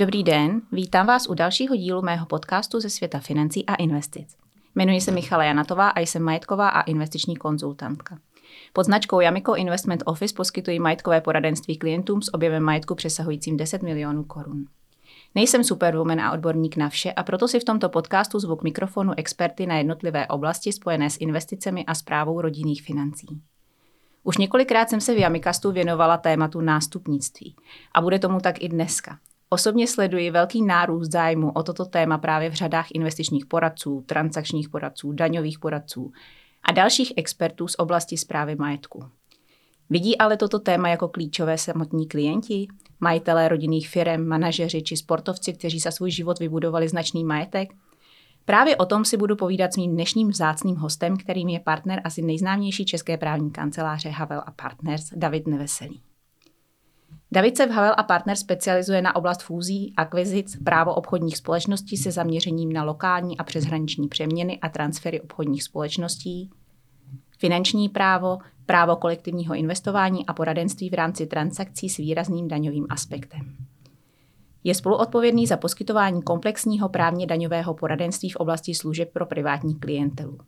Dobrý den, vítám vás u dalšího dílu mého podcastu ze světa financí a investic. Jmenuji se Michala Janatová a jsem majetková a investiční konzultantka. Pod značkou Yamiko Investment Office poskytuji majetkové poradenství klientům s objemem majetku přesahujícím 10 milionů korun. Nejsem superwoman a odborník na vše a proto si v tomto podcastu zvu k mikrofonu experty na jednotlivé oblasti spojené s investicemi a zprávou rodinných financí. Už několikrát jsem se v Jamikastu věnovala tématu nástupnictví a bude tomu tak i dneska. Osobně sleduji velký nárůst zájmu o toto téma právě v řadách investičních poradců, transakčních poradců, daňových poradců a dalších expertů z oblasti zprávy majetku. Vidí ale toto téma jako klíčové samotní klienti, majitelé rodinných firm, manažeři či sportovci, kteří za svůj život vybudovali značný majetek? Právě o tom si budu povídat s mým dnešním vzácným hostem, kterým je partner asi nejznámější české právní kanceláře Havel a Partners, David Neveselý. David se Havel a Partner specializuje na oblast fúzí, akvizic, právo obchodních společností se zaměřením na lokální a přeshraniční přeměny a transfery obchodních společností, finanční právo, právo kolektivního investování a poradenství v rámci transakcí s výrazným daňovým aspektem. Je spoluodpovědný za poskytování komplexního právně daňového poradenství v oblasti služeb pro privátní klientelu.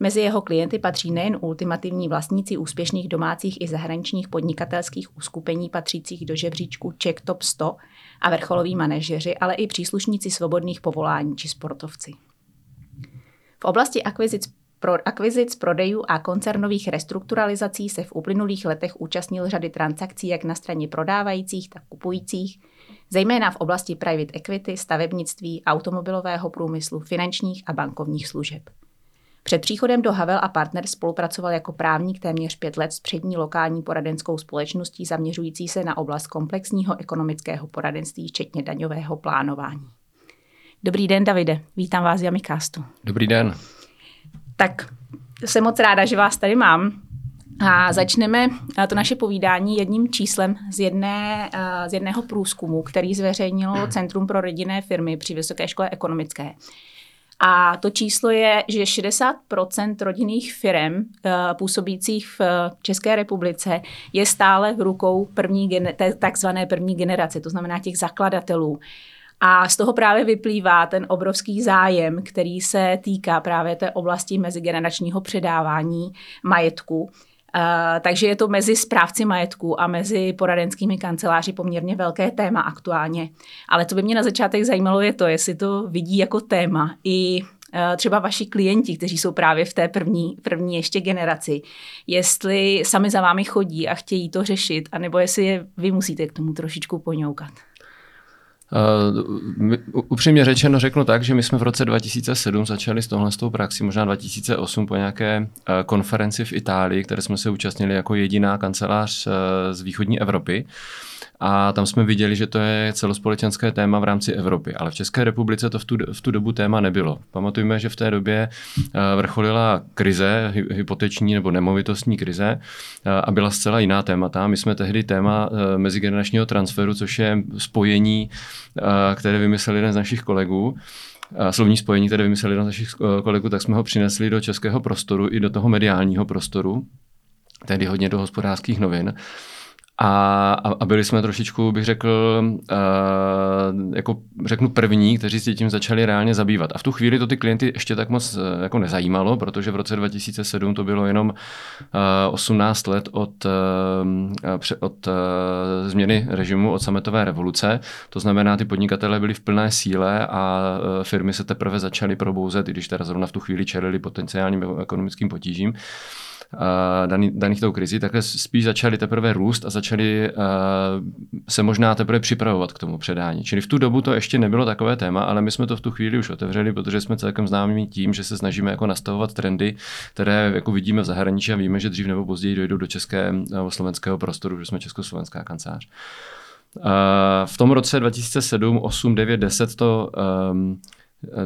Mezi jeho klienty patří nejen ultimativní vlastníci úspěšných domácích i zahraničních podnikatelských uskupení patřících do žebříčku Czech Top 100 a vrcholoví manažeři, ale i příslušníci svobodných povolání či sportovci. V oblasti akvizic pro akvizic, prodejů a koncernových restrukturalizací se v uplynulých letech účastnil řady transakcí jak na straně prodávajících, tak kupujících, zejména v oblasti private equity, stavebnictví, automobilového průmyslu, finančních a bankovních služeb. Před příchodem do Havel a Partners spolupracoval jako právník téměř pět let s přední lokální poradenskou společností zaměřující se na oblast komplexního ekonomického poradenství, včetně daňového plánování. Dobrý den, Davide. Vítám vás v Yamicastu. Dobrý den. Tak jsem moc ráda, že vás tady mám. A začneme to naše povídání jedním číslem z, jedné, z jedného průzkumu, který zveřejnilo Centrum pro rodinné firmy při Vysoké škole ekonomické. A to číslo je, že 60% rodinných firm působících v České republice je stále v rukou první, takzvané první generace, to znamená těch zakladatelů. A z toho právě vyplývá ten obrovský zájem, který se týká právě té oblasti mezigeneračního předávání majetku. Uh, takže je to mezi správci majetku a mezi poradenskými kanceláři poměrně velké téma aktuálně. Ale to by mě na začátek zajímalo je to, jestli to vidí jako téma i uh, třeba vaši klienti, kteří jsou právě v té první, první ještě generaci, jestli sami za vámi chodí a chtějí to řešit, anebo jestli je vy musíte k tomu trošičku poňoukat. Uh, upřímně řečeno řeknu tak, že my jsme v roce 2007 začali s tohle s tou praxí, možná 2008 po nějaké uh, konferenci v Itálii, které jsme se účastnili jako jediná kancelář uh, z východní Evropy. A tam jsme viděli, že to je celospolečenské téma v rámci Evropy, ale v České republice to v tu, v tu dobu téma nebylo. Pamatujme, že v té době vrcholila krize, hypoteční nebo nemovitostní krize a byla zcela jiná témata. My jsme tehdy téma mezigeneračního transferu, což je spojení které vymyslel jeden z našich kolegů, slovní spojení, které vymyslel jeden z našich eh, kolegů, tak jsme ho přinesli do českého prostoru i do toho mediálního prostoru, tedy hodně do hospodářských novin. A, a byli jsme trošičku, bych řekl, uh, jako řeknu první, kteří si tím začali reálně zabývat. A v tu chvíli to ty klienty ještě tak moc uh, jako nezajímalo, protože v roce 2007 to bylo jenom uh, 18 let od, uh, od uh, změny režimu, od sametové revoluce. To znamená, ty podnikatelé byli v plné síle a uh, firmy se teprve začaly probouzet, i když teda zrovna v tu chvíli čelili potenciálním ekonomickým potížím daný, daných tou krizi, takhle spíš začali teprve růst a začali uh, se možná teprve připravovat k tomu předání. Čili v tu dobu to ještě nebylo takové téma, ale my jsme to v tu chvíli už otevřeli, protože jsme celkem známí tím, že se snažíme jako nastavovat trendy, které jako vidíme v zahraničí a víme, že dřív nebo později dojdou do české nebo slovenského prostoru, že jsme československá kancelář. V tom roce 2007, 8, 9, 10 to um,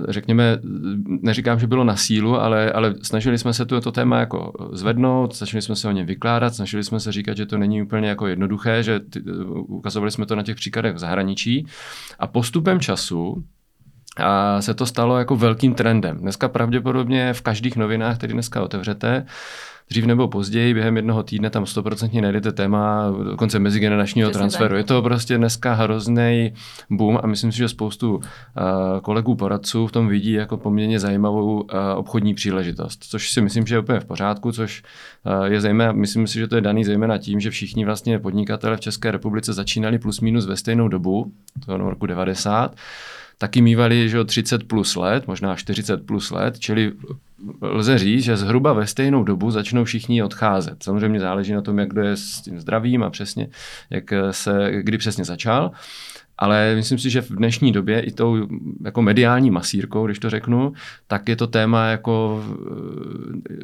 řekněme, neříkám, že bylo na sílu, ale, ale snažili jsme se tu to téma jako zvednout, snažili jsme se o něm vykládat, snažili jsme se říkat, že to není úplně jako jednoduché, že ty, ukazovali jsme to na těch příkladech v zahraničí. A postupem času a se to stalo jako velkým trendem. Dneska pravděpodobně v každých novinách, které dneska otevřete, dřív nebo později, během jednoho týdne tam stoprocentně najdete téma dokonce mezigeneračního Přesně transferu. Tak. Je to prostě dneska hrozný boom a myslím si, že spoustu uh, kolegů poradců v tom vidí jako poměrně zajímavou uh, obchodní příležitost, což si myslím, že je úplně v pořádku, což uh, je zejména, myslím si, že to je daný zejména tím, že všichni vlastně podnikatele v České republice začínali plus minus ve stejnou dobu, to roku 90, taky mývali že 30 plus let, možná 40 plus let, čili lze říct, že zhruba ve stejnou dobu začnou všichni odcházet. Samozřejmě záleží na tom, jak kdo je s tím zdravím a přesně, jak se, kdy přesně začal. Ale myslím si, že v dnešní době i tou jako mediální masírkou, když to řeknu, tak je to téma jako,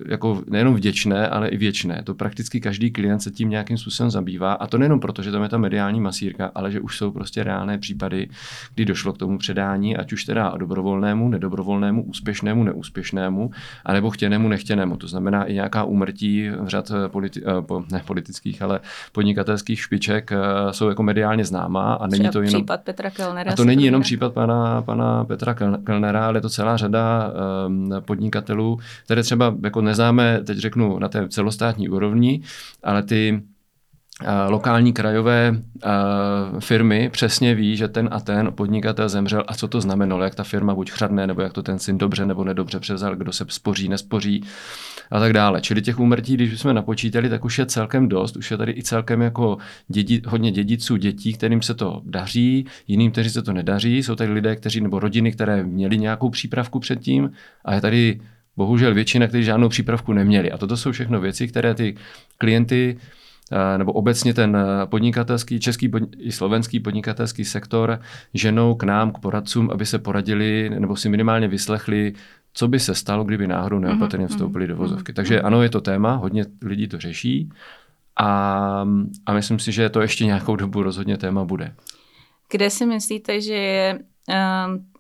jako nejenom vděčné, ale i věčné. To prakticky každý klient se tím nějakým způsobem zabývá. A to nejenom proto, že tam je ta mediální masírka, ale že už jsou prostě reálné případy, kdy došlo k tomu předání, ať už teda dobrovolnému, nedobrovolnému, úspěšnému, neúspěšnému, anebo chtěnému, nechtěnému. To znamená i nějaká úmrtí v řad politi- eh, ne politických, ale podnikatelských špiček eh, jsou jako mediálně známá a není to jenom případ Petra Kellnera. A to není jenom případ pana, pana Petra Kellnera, ale je to celá řada um, podnikatelů, které třeba jako neznáme, teď řeknu, na té celostátní úrovni, ale ty lokální krajové firmy přesně ví, že ten a ten podnikatel zemřel a co to znamenalo, jak ta firma buď chřadne, nebo jak to ten syn dobře nebo nedobře převzal, kdo se spoří, nespoří a tak dále. Čili těch úmrtí, když jsme napočítali, tak už je celkem dost, už je tady i celkem jako dědi, hodně dědiců dětí, kterým se to daří, jiným, kteří se to nedaří. Jsou tady lidé, kteří nebo rodiny, které měli nějakou přípravku předtím a je tady bohužel většina, kteří žádnou přípravku neměli. A toto jsou všechno věci, které ty klienty Eh, nebo obecně ten eh, podnikatelský, český i slovenský podnikatelský sektor ženou k nám, k poradcům, aby se poradili nebo si minimálně vyslechli, co by se stalo, kdyby náhodou mhm, neopatrně mhm, vstoupili do vozovky. Mhm, Takže ano, je to téma, hodně lidí to řeší a, a myslím si, že to ještě nějakou dobu rozhodně téma bude. Kde si myslíte, že je um, Mm,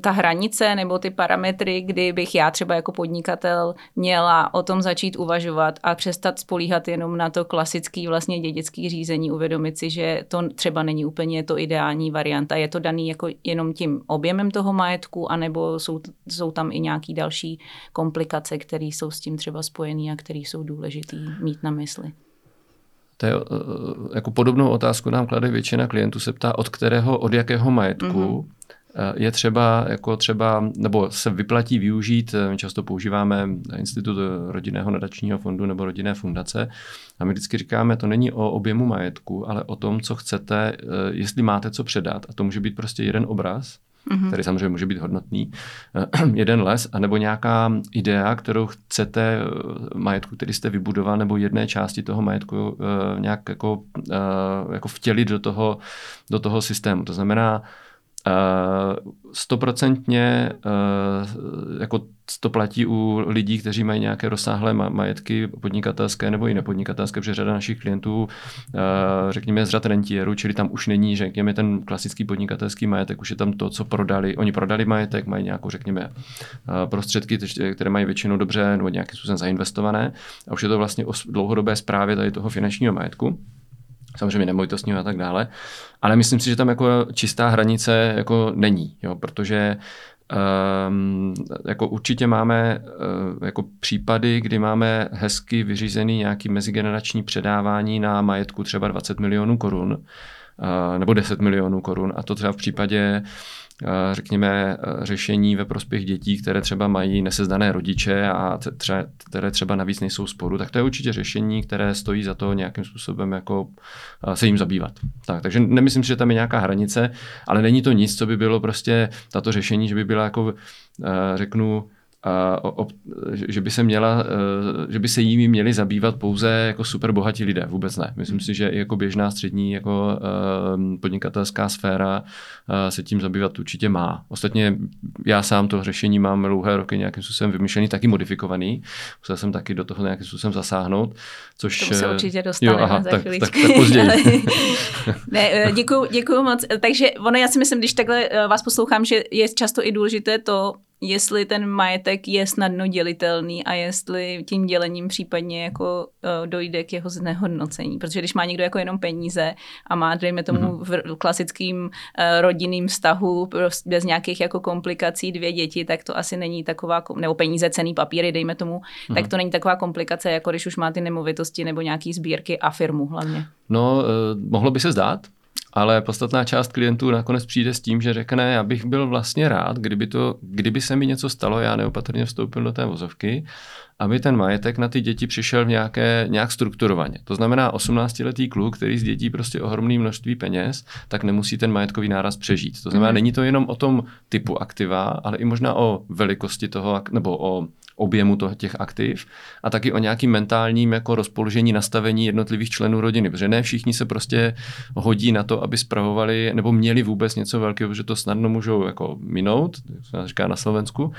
ta hranice nebo ty parametry, kdy bych já třeba jako podnikatel měla o tom začít uvažovat a přestat spolíhat jenom na to klasický vlastně dědický řízení, uvědomit si, že to třeba není úplně to ideální varianta. Je to daný jako jenom tím objemem toho majetku, anebo jsou, jsou tam i nějaký další komplikace, které jsou s tím třeba spojené a které jsou důležité mít na mysli. To je, eh, jako podobnou otázku nám klade většina klientů, se ptá, od kterého, od jakého majetku mm-hmm Eh, je třeba, jako třeba, nebo se vyplatí využít, eh, my často používáme institut rodinného nadačního fondu nebo rodinné fundace a my vždycky říkáme, to není o objemu majetku, ale o tom, co chcete, eh, jestli máte co předat a to může být prostě jeden obraz, mm-hmm. který samozřejmě může být hodnotný, jeden les, anebo nějaká idea, kterou chcete majetku, který jste vybudoval, nebo jedné části toho majetku nějak jako, jako vtělit do toho, do toho systému. To znamená, stoprocentně uh, jako to platí u lidí, kteří mají nějaké rozsáhlé majetky podnikatelské nebo i nepodnikatelské, protože řada našich klientů, uh, řekněme, z řad rentierů, čili tam už není, řekněme, ten klasický podnikatelský majetek, už je tam to, co prodali. Oni prodali majetek, mají nějakou, řekněme, prostředky, které mají většinou dobře nebo nějakým způsobem zainvestované a už je to vlastně o dlouhodobé zprávě tady toho finančního majetku samozřejmě nemovitostního a tak dále. Ale myslím si, že tam jako čistá hranice jako není, jo, protože Um, jako určitě máme uh, jako případy, kdy máme hezky vyřízený nějaký mezigenerační předávání na majetku třeba 20 milionů korun uh, nebo 10 milionů korun a to třeba v případě řekněme, řešení ve prospěch dětí, které třeba mají nesezdané rodiče a třeba, které třeba navíc nejsou sporu, tak to je určitě řešení, které stojí za to nějakým způsobem jako se jim zabývat. Tak, takže nemyslím si, že tam je nějaká hranice, ale není to nic, co by bylo prostě tato řešení, že by byla jako, řeknu, o, že by se měla, e, že by se jimi měli zabývat pouze jako super bohatí lidé. Vůbec ne. Myslím si, že i jako běžná střední jako e, podnikatelská sféra e, se tím zabývat určitě má. Ostatně já sám to řešení mám dlouhé roky nějakým způsobem vymyšlený, taky modifikovaný. Musel jsem taky do toho nějakým způsobem zasáhnout. Což, to se určitě dostaneme jo, aha, za tak, tak, tak, tak později. ne, děkuju, děkuju moc. Takže ono, já si myslím, když takhle vás poslouchám, že je často i důležité to, jestli ten majetek je snadno dělitelný a jestli tím dělením případně jako uh, dojde k jeho znehodnocení. Protože když má někdo jako jenom peníze a má, dejme tomu, mm-hmm. v klasickým uh, rodinným vztahu bez nějakých jako komplikací dvě děti, tak to asi není taková, nebo peníze, cený papíry, dejme tomu, mm-hmm. tak to není taková komplikace, jako když už má ty nemovitosti nebo nějaký sbírky a firmu hlavně. No, uh, mohlo by se zdát, ale podstatná část klientů nakonec přijde s tím, že řekne, já bych byl vlastně rád, kdyby, to, kdyby se mi něco stalo, já neopatrně vstoupil do té vozovky, aby ten majetek na ty děti přišel v nějaké, nějak strukturovaně. To znamená 18-letý kluk, který z dětí prostě ohromné množství peněz, tak nemusí ten majetkový náraz přežít. To znamená, mm. není to jenom o tom typu aktiva, ale i možná o velikosti toho, nebo o objemu toho, těch aktiv a taky o nějakým mentálním jako rozpoložení, nastavení jednotlivých členů rodiny, protože ne všichni se prostě hodí na to, aby spravovali nebo měli vůbec něco velkého, protože to snadno můžou jako minout, jak se říká na Slovensku,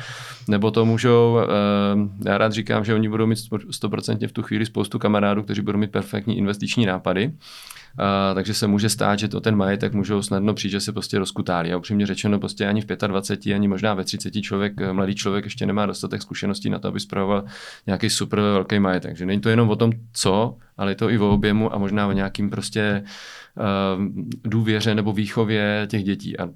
nebo to můžou, eh, já rád říkám, že oni budou mít 100% v tu chvíli spoustu kamarádů, kteří budou mít perfektní investiční nápady, Uh, takže se může stát, že to ten majetek můžou snadno přijít, že se prostě rozkutálí. A upřímně řečeno, prostě ani v 25, ani možná ve 30 člověk, mladý člověk ještě nemá dostatek zkušeností na to, aby spravoval nějaký super velký majetek. Takže není to jenom o tom, co, ale je to i o objemu a možná o nějakým prostě uh, důvěře nebo výchově těch dětí. A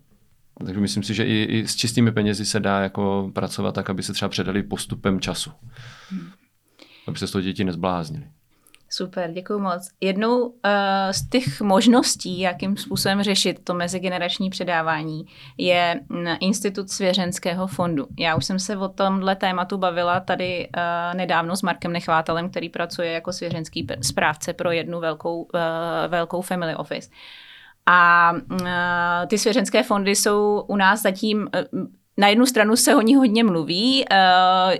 takže myslím si, že i, i s čistými penězi se dá jako pracovat tak, aby se třeba předali postupem času. Hmm. Aby se z toho děti nezbláznili. Super, děkuji moc. Jednou uh, z těch možností, jakým způsobem řešit to mezigenerační předávání, je mm, Institut svěřenského fondu. Já už jsem se o tomhle tématu bavila tady uh, nedávno s Markem Nechvátelem, který pracuje jako svěřenský správce pro jednu velkou, uh, velkou family office. A uh, ty svěřenské fondy jsou u nás zatím uh, na jednu stranu se o ní hodně mluví, eh,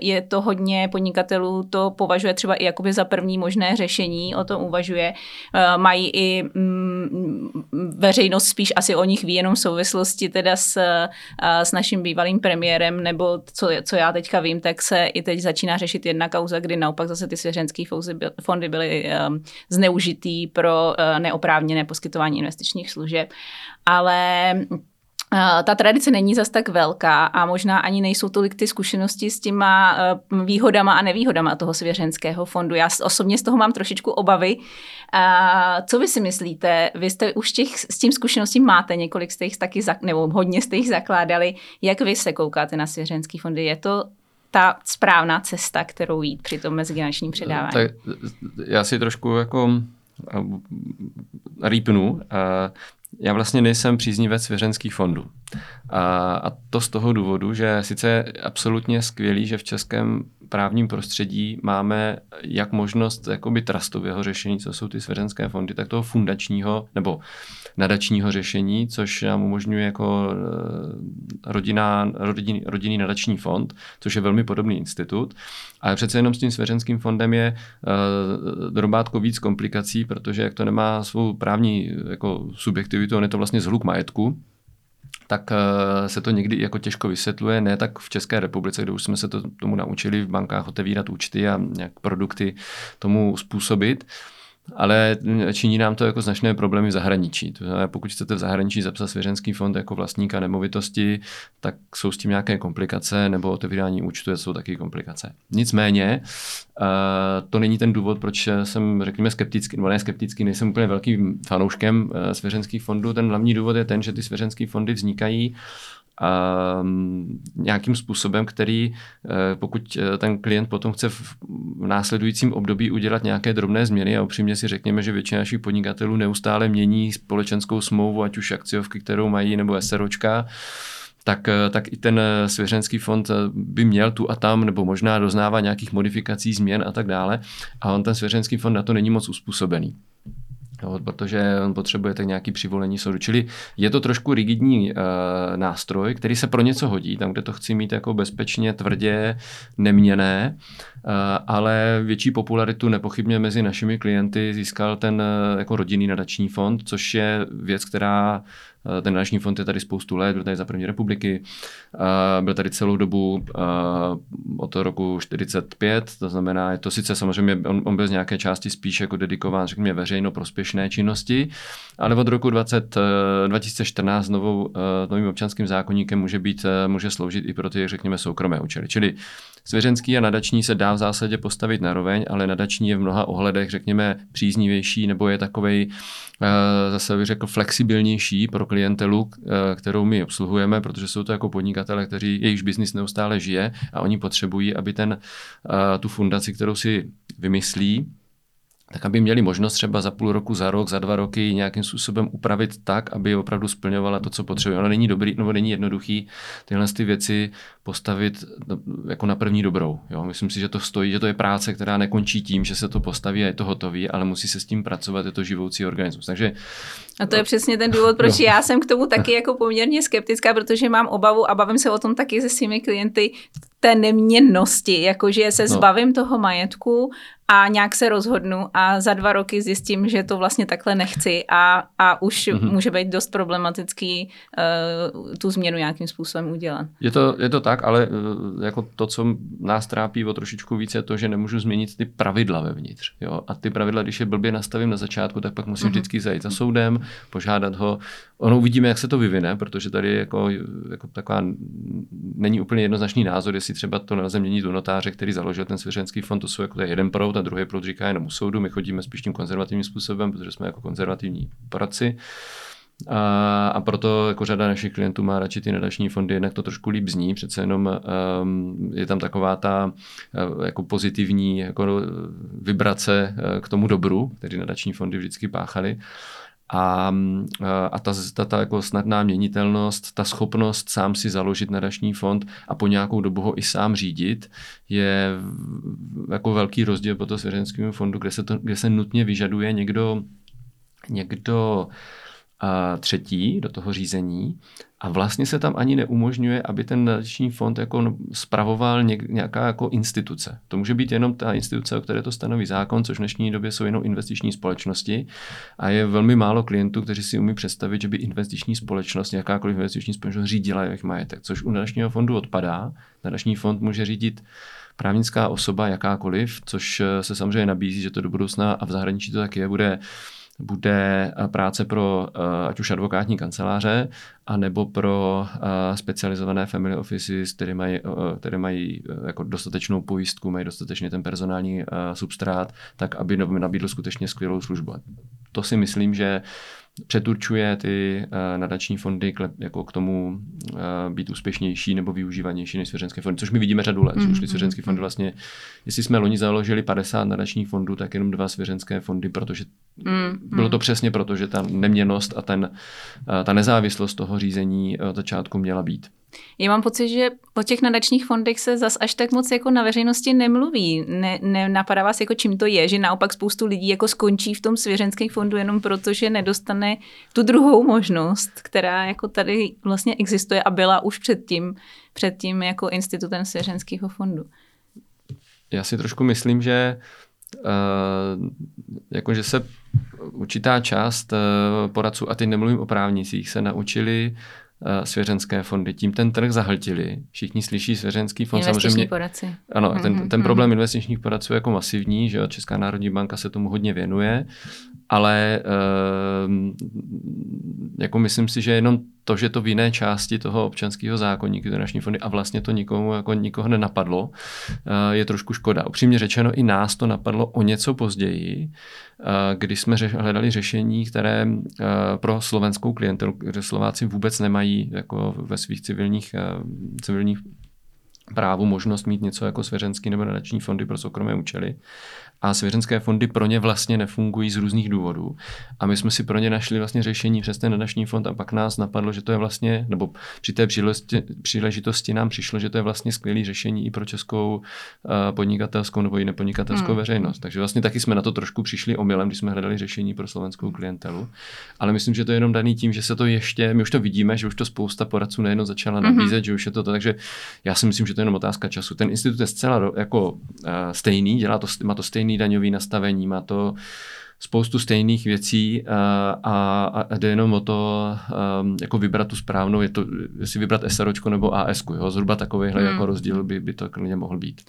je to hodně podnikatelů, to považuje třeba i jakoby za první možné řešení, o tom uvažuje. Eh, mají i mm, veřejnost spíš asi o nich ví jenom v souvislosti teda s, eh, s naším bývalým premiérem, nebo co, co já teďka vím, tak se i teď začíná řešit jedna kauza, kdy naopak zase ty svěřenské fondy byly zneužitý pro neoprávněné poskytování investičních služeb. Ale ta tradice není zas tak velká a možná ani nejsou tolik ty zkušenosti s těma eh, výhodama a nevýhodama toho svěřenského fondu. Já osobně z toho mám trošičku obavy. A co vy si myslíte? Vy jste už těch, s tím zkušeností máte, několik z těch taky, nebo hodně jste jich zakládali. Jak vy se koukáte na svěřenský fondy? Je to ta správná cesta, kterou jít při tom mezigeneračním předávání? Tak já si trošku jako rýpnu. Já vlastně nejsem příznivec svěřenských fondů. A, a to z toho důvodu, že sice je absolutně skvělý, že v českém právním prostředí máme jak možnost jakoby trustového řešení, co jsou ty svěřenské fondy, tak toho fundačního nebo nadačního řešení, což nám umožňuje jako eh, rodina, rodinný, rodinný nadační fond, což je velmi podobný institut. Ale přece jenom s tím svěřenským fondem je uh, drobátko víc komplikací, protože jak to nemá svou právní jako subjektivitu, on je to vlastně zhluk majetku, tak eh, se to někdy jako těžko vysvětluje, ne tak v České republice, kde už jsme se to, tomu naučili v bankách otevírat účty a nějak produkty tomu způsobit ale činí nám to jako značné problémy v zahraničí. To znamená, pokud chcete v zahraničí zapsat svěřenský fond jako vlastníka nemovitosti, tak jsou s tím nějaké komplikace, nebo otevírání účtu jsou taky komplikace. Nicméně, eh, to není ten důvod, proč jsem, řekněme, skeptický, nebo ne skeptický, nejsem úplně velkým fanouškem eh, svěřenských fondů. Ten hlavní důvod je ten, že ty svěřenské fondy vznikají nějakým způsobem, který eh, pokud eh, ten klient potom chce v následujícím období udělat nějaké drobné změny a upřímně si řekněme, že většina našich podnikatelů neustále mění společenskou smlouvu, ať už akciovky, kterou mají, nebo SROčka, tak, eh, tak i ten svěřenský fond by měl tu a tam, nebo možná doznává nějakých modifikací, změn a tak dále. A on ten svěřenský fond na to není moc uspůsobený jo, protože on potřebuje tak nějaký přivolení soudu. Čili je to trošku rigidní uh, nástroj, který se pro něco hodí, tam, kde to chci mít jako bezpečně, tvrdě, neměné, ale větší popularitu nepochybně mezi našimi klienty získal ten uh, jako rodinný nadační fond, což je věc, která ten nadační fond je tady spoustu let, byl tady za první republiky, byl tady celou dobu od roku 45, to znamená, je to sice samozřejmě, on, on byl z nějaké části spíš jako dedikován, řekněme, veřejno prospěšné činnosti, ale od roku 20, 2014 novou, novým občanským zákonníkem může být, může sloužit i pro ty, řekněme, soukromé účely. Čili Svěřenský a nadační se dá v zásadě postavit na roveň, ale nadační je v mnoha ohledech, řekněme, příznivější nebo je takovej, eh, zase bych řekl, flexibilnější pro klientelu, eh, kterou my obsluhujeme, protože jsou to jako podnikatele, kteří jejichž biznis neustále žije a oni potřebují, aby ten, eh, tu fundaci, kterou si vymyslí, tak aby měli možnost třeba za půl roku, za rok, za dva roky nějakým způsobem upravit tak, aby opravdu splňovala to, co potřebuje. Ono není dobrý, nebo není jednoduchý tyhle ty věci postavit jako na první dobrou. Jo? Myslím si, že to stojí, že to je práce, která nekončí tím, že se to postaví a je to hotový, ale musí se s tím pracovat, je to živoucí organismus. Takže a to je přesně ten důvod, proč no. já jsem k tomu taky jako poměrně skeptická, protože mám obavu a bavím se o tom taky se svými klienty té neměnnosti, jakože se no. zbavím toho majetku a nějak se rozhodnu a za dva roky zjistím, že to vlastně takhle nechci a, a už mm-hmm. může být dost problematický uh, tu změnu nějakým způsobem udělat. Je to, je to tak, ale uh, jako to, co nás trápí o trošičku více, je to, že nemůžu změnit ty pravidla vevnitř. Jo? A ty pravidla, když je blbě nastavím na začátku, tak pak musím mm-hmm. vždycky zajít za soudem, požádat ho. Ono uvidíme, jak se to vyvine, protože tady jako, jako taková není úplně jednoznačný názor, jestli třeba to nelze měnit do notáře, který založil ten svěřenský fond, to jsou jako to je jeden proud a druhý proud říká jenom u soudu. My chodíme spíš tím konzervativním způsobem, protože jsme jako konzervativní poradci. A, a proto jako řada našich klientů má radši ty nadační fondy, jednak to trošku líp zní, přece jenom um, je tam taková ta uh, jako pozitivní jako vibrace uh, k tomu dobru, který nadační fondy vždycky páchaly. A, a ta, ta, ta jako snadná měnitelnost, ta schopnost sám si založit nadační fond a po nějakou dobu ho i sám řídit, je jako velký rozdíl po to svěřenskému fondu, kde se, to, kde se nutně vyžaduje někdo, někdo a třetí do toho řízení a vlastně se tam ani neumožňuje, aby ten nadační fond jako spravoval nějaká jako instituce. To může být jenom ta instituce, o které to stanoví zákon, což v dnešní době jsou jenom investiční společnosti a je velmi málo klientů, kteří si umí představit, že by investiční společnost, jakákoliv investiční společnost řídila jejich majetek, což u nadačního fondu odpadá. Nadační fond může řídit právnická osoba jakákoliv, což se samozřejmě nabízí, že to do budoucna a v zahraničí to tak je, bude bude eh, práce pro eh, ať už advokátní kanceláře, anebo pro eh, specializované family offices, které mají, které mají jako dostatečnou pojistku, mají dostatečně ten personální substrát, tak aby nabídl skutečně skvělou službu. To si myslím, že přeturčuje ty uh, nadační fondy k, jako k tomu uh, být úspěšnější nebo využívanější než svěřenské fondy, což my vidíme řadu let, mm-hmm. už ty svěřenské fondy vlastně, jestli jsme loni založili 50 nadačních fondů, tak jenom dva svěřenské fondy, protože mm-hmm. bylo to přesně proto, že ta neměnost a ten, uh, ta nezávislost toho řízení od začátku měla být. Já mám pocit, že o těch nadačních fondech se zas až tak moc jako na veřejnosti nemluví. Ne, ne, napadá vás jako čím to je, že naopak spoustu lidí jako skončí v tom svěřenském fondu jenom proto, že nedostane tu druhou možnost, která jako tady vlastně existuje a byla už předtím, předtím jako institutem svěřenského fondu. Já si trošku myslím, že Uh, jakože se určitá část uh, poradců, a teď nemluvím o právnicích, se naučili Eh, svěřenské fondy. Tím ten trh zahltili. Všichni slyší svěřenský fond. Investiční samozřejmě, poradci. Ano, mm-hmm. ten, ten problém mm-hmm. investičních poradců je jako masivní, že Česká národní banka se tomu hodně věnuje, ale uh, jako myslím si, že jenom to, že to v jiné části toho občanského zákonníku, ty naší fondy, a vlastně to nikomu jako nikoho nenapadlo, eh, je trošku škoda. Upřímně řečeno, i nás to napadlo o něco později, eh, když jsme hledali řešení, které eh, pro slovenskou klientelu, kde Slováci vůbec nemají jako ve svých civilních, civilních právu možnost mít něco jako svěřenský nebo nadační fondy pro soukromé účely a svěřenské fondy pro ně vlastně nefungují z různých důvodů. A my jsme si pro ně našli vlastně řešení přes ten nadační fond a pak nás napadlo, že to je vlastně, nebo při té příležitosti, příležitosti nám přišlo, že to je vlastně skvělé řešení i pro českou uh, podnikatelskou nebo i nepodnikatelskou hmm. veřejnost. Takže vlastně taky jsme na to trošku přišli omylem, když jsme hledali řešení pro slovenskou klientelu. Ale myslím, že to je jenom daný tím, že se to ještě, my už to vidíme, že už to spousta poradců nejenom začala hmm. nabízet, hmm. že už je to, to takže já si myslím, že to je jenom otázka času. Ten institut je zcela jako uh, stejný, dělá to, má to stejný daňový nastavení, má to spoustu stejných věcí a, a, a jde jenom o to, um, jako vybrat tu správnou, je to, jestli vybrat SROčko nebo AS, jo, zhruba takovýhle hmm. jako rozdíl by, by to klidně mohl být.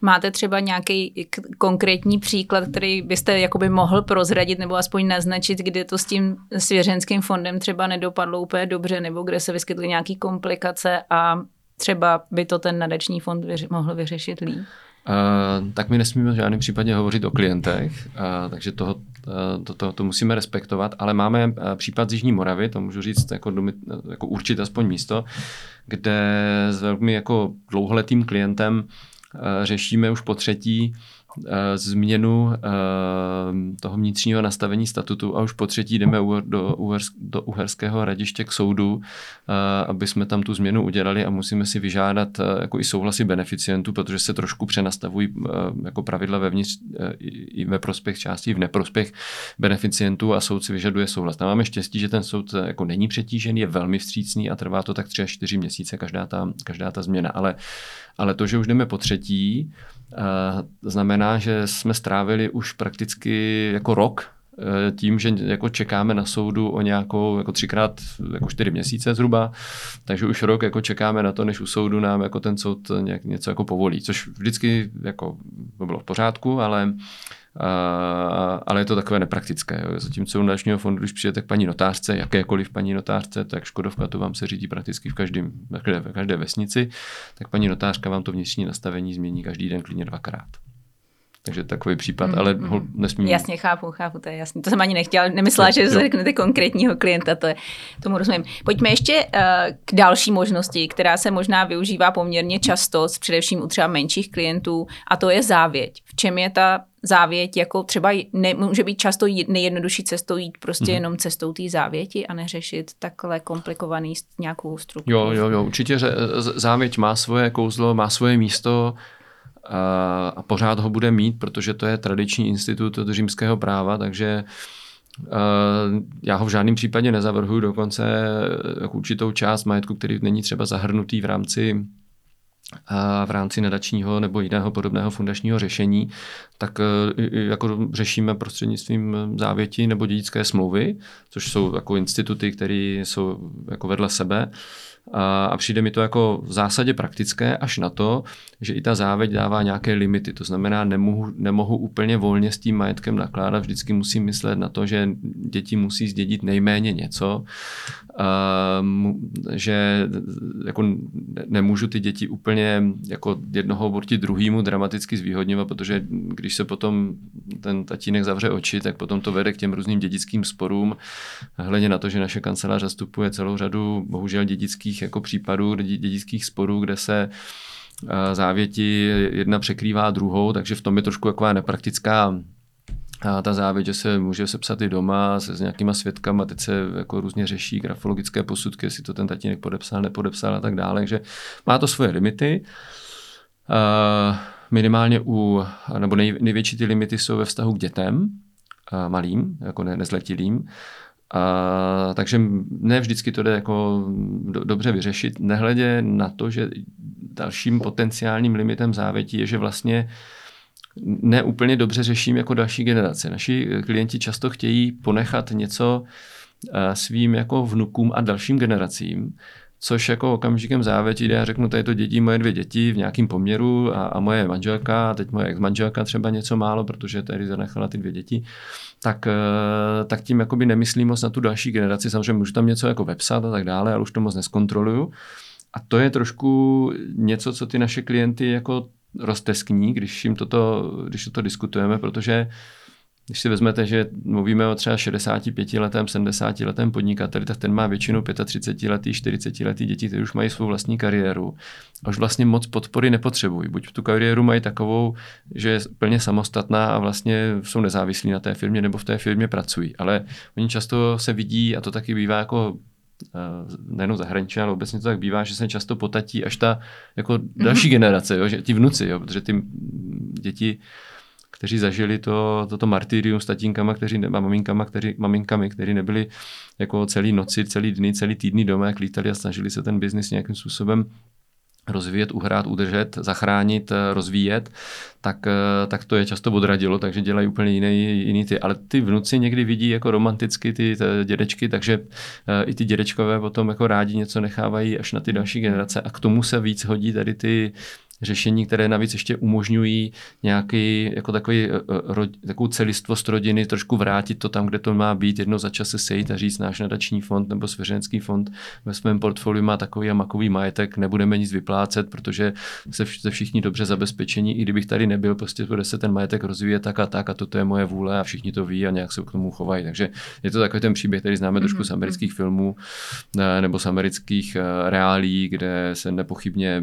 Máte třeba nějaký konkrétní příklad, který byste jakoby mohl prozradit nebo aspoň naznačit, kde to s tím svěřenským fondem třeba nedopadlo úplně dobře, nebo kde se vyskytly nějaké komplikace a třeba by to ten nadační fond vyři- mohl vyřešit líp? Uh, tak my nesmíme v žádném případě hovořit o klientech, uh, takže toho, uh, to, to, to musíme respektovat, ale máme případ z Jižní Moravy, to můžu říct jako, jako určit aspoň místo, kde s velmi jako dlouholetým klientem Eh, řešíme už po třetí eh, změnu eh, toho vnitřního nastavení statutu a už po třetí jdeme do, do Uherského radiště k soudu, aby jsme tam tu změnu udělali a musíme si vyžádat jako i souhlasy beneficientů, protože se trošku přenastavují jako pravidla vevnitř i ve prospěch části, v neprospěch beneficientů a soud si vyžaduje souhlas. Tam máme štěstí, že ten soud jako není přetížený, je velmi vstřícný a trvá to tak tři až čtyři měsíce každá ta, každá ta změna, ale ale to, že už jdeme po třetí, eh, znamená, že jsme strávili už prakticky jako rok eh, tím, že jako čekáme na soudu o nějakou jako třikrát jako čtyři měsíce zhruba, takže už rok jako čekáme na to, než u soudu nám jako ten soud nějak, něco jako povolí, což vždycky jako bylo v pořádku, ale ale je to takové nepraktické. Zatímco u dnešního fondu, když přijete k paní notářce, jakékoliv paní notářce, tak Škodovka to vám se řídí prakticky v, každém, v každé vesnici, tak paní notářka vám to vnitřní nastavení změní každý den klidně dvakrát. Takže takový případ, mm, ale mm. nesmím. Jasně, chápu, chápu, to je jasně. To jsem ani nechtěla, nemyslela, že jo. řeknete konkrétního klienta, to je, tomu rozumím. Pojďme ještě uh, k další možnosti, která se možná využívá poměrně často, především u třeba menších klientů, a to je závěť. V čem je ta závěť, jako třeba ne, může být často nejjednodušší cestou jít prostě mm. jenom cestou té závěti a neřešit takhle komplikovaný nějakou strukturu. Jo, jo, jo, určitě že závěť má svoje kouzlo, má svoje místo, a pořád ho bude mít, protože to je tradiční institut římského práva, takže já ho v žádném případě nezavrhuji, dokonce jako určitou část majetku, který není třeba zahrnutý v rámci v rámci nadačního nebo jiného podobného fundačního řešení, tak e, jako řešíme prostřednictvím závěti nebo dědické smlouvy, což jsou jako instituty, které jsou jako vedle sebe. A přijde mi to jako v zásadě praktické až na to, že i ta závěť dává nějaké limity. To znamená, nemohu, nemohu úplně volně s tím majetkem nakládat, vždycky musím myslet na to, že děti musí zdědit nejméně něco, že jako nemůžu ty děti úplně jako jednoho proti druhému dramaticky zvýhodňovat, protože když se potom ten tatínek zavře oči, tak potom to vede k těm různým dědickým sporům. Hledě na to, že naše kancelář zastupuje celou řadu bohužel dědických jako případů, dědických sporů, kde se závěti jedna překrývá druhou, takže v tom je trošku taková nepraktická a ta závěť, že se může sepsat i doma se s nějakýma svědkama, teď se jako různě řeší grafologické posudky, jestli to ten tatínek podepsal, nepodepsal a tak dále, takže má to svoje limity. Uh, minimálně u, nebo nej, největší ty limity jsou ve vztahu k dětem, malým, jako ne, nezletilým. A, takže ne vždycky to jde jako do, dobře vyřešit, nehledě na to, že dalším potenciálním limitem závětí je, že vlastně neúplně dobře řeším jako další generace. Naši klienti často chtějí ponechat něco svým jako vnukům a dalším generacím, což jako okamžikem závěti, jde řeknu, tady to děti, moje dvě děti v nějakém poměru a, a moje manželka, a teď moje ex-manželka třeba něco málo, protože tady zanechala ty dvě děti, tak, eh, tak tím jakoby nemyslím moc na tu další generaci. Samozřejmě můžu tam něco jako websat a tak dále, ale už to moc neskontroluju. A to je trošku něco, co ty naše klienty jako rozteskní, když jim toto, když toto diskutujeme, protože uh, když si vezmete, že mluvíme o třeba 65 letém, 70 letém podnikateli, tak ten má většinou 35 letý, 40 letý děti, kteří už mají svou vlastní kariéru a už vlastně moc podpory nepotřebují. Buď tu kariéru mají takovou, že je plně samostatná a vlastně jsou nezávislí na té firmě nebo v té firmě pracují. Ale oni často se vidí, a to taky bývá jako eh, nejenom zahraničí, ale obecně to tak bývá, že se často potatí až ta jako další mm-hmm. generace, jo, že ti vnuci, jo, protože ty děti kteří zažili to, toto martyrium s tatínkama, kteří, a maminkama, kteří, maminkami, kteří nebyli jako celý noci, celý dny, celý týdny doma, jak lítali a snažili se ten biznis nějakým způsobem rozvíjet, uhrát, udržet, zachránit, eh, rozvíjet, tak, eh, tak to je často odradilo, takže dělají úplně jiný, jiný ty. Ale ty vnuci někdy vidí jako romanticky ty, ty dědečky, takže uh, i ty dědečkové potom jako rádi něco nechávají až na ty další generace a k tomu se víc hodí tady ty řešení, které navíc ještě umožňují nějaký jako takový, eh, eh, ro, takovou celistvost rodiny, trošku vrátit to tam, kde to má být, jednou za čas se sejít a říct, náš nadační fond nebo svěřenský fond ve svém portfoliu má takový a makový majetek, nebudeme nic vyplácet, protože se, se všichni dobře zabezpečení, i kdybych tady nebyl, prostě bude se ten majetek rozvíjet tak a tak a toto je moje vůle a všichni to ví a nějak se k tomu chovají. Takže je to takový ten příběh, který známe mm-hmm. trošku z mhm, amerických mhm. filmů nebo z amerických reálí, kde se nepochybně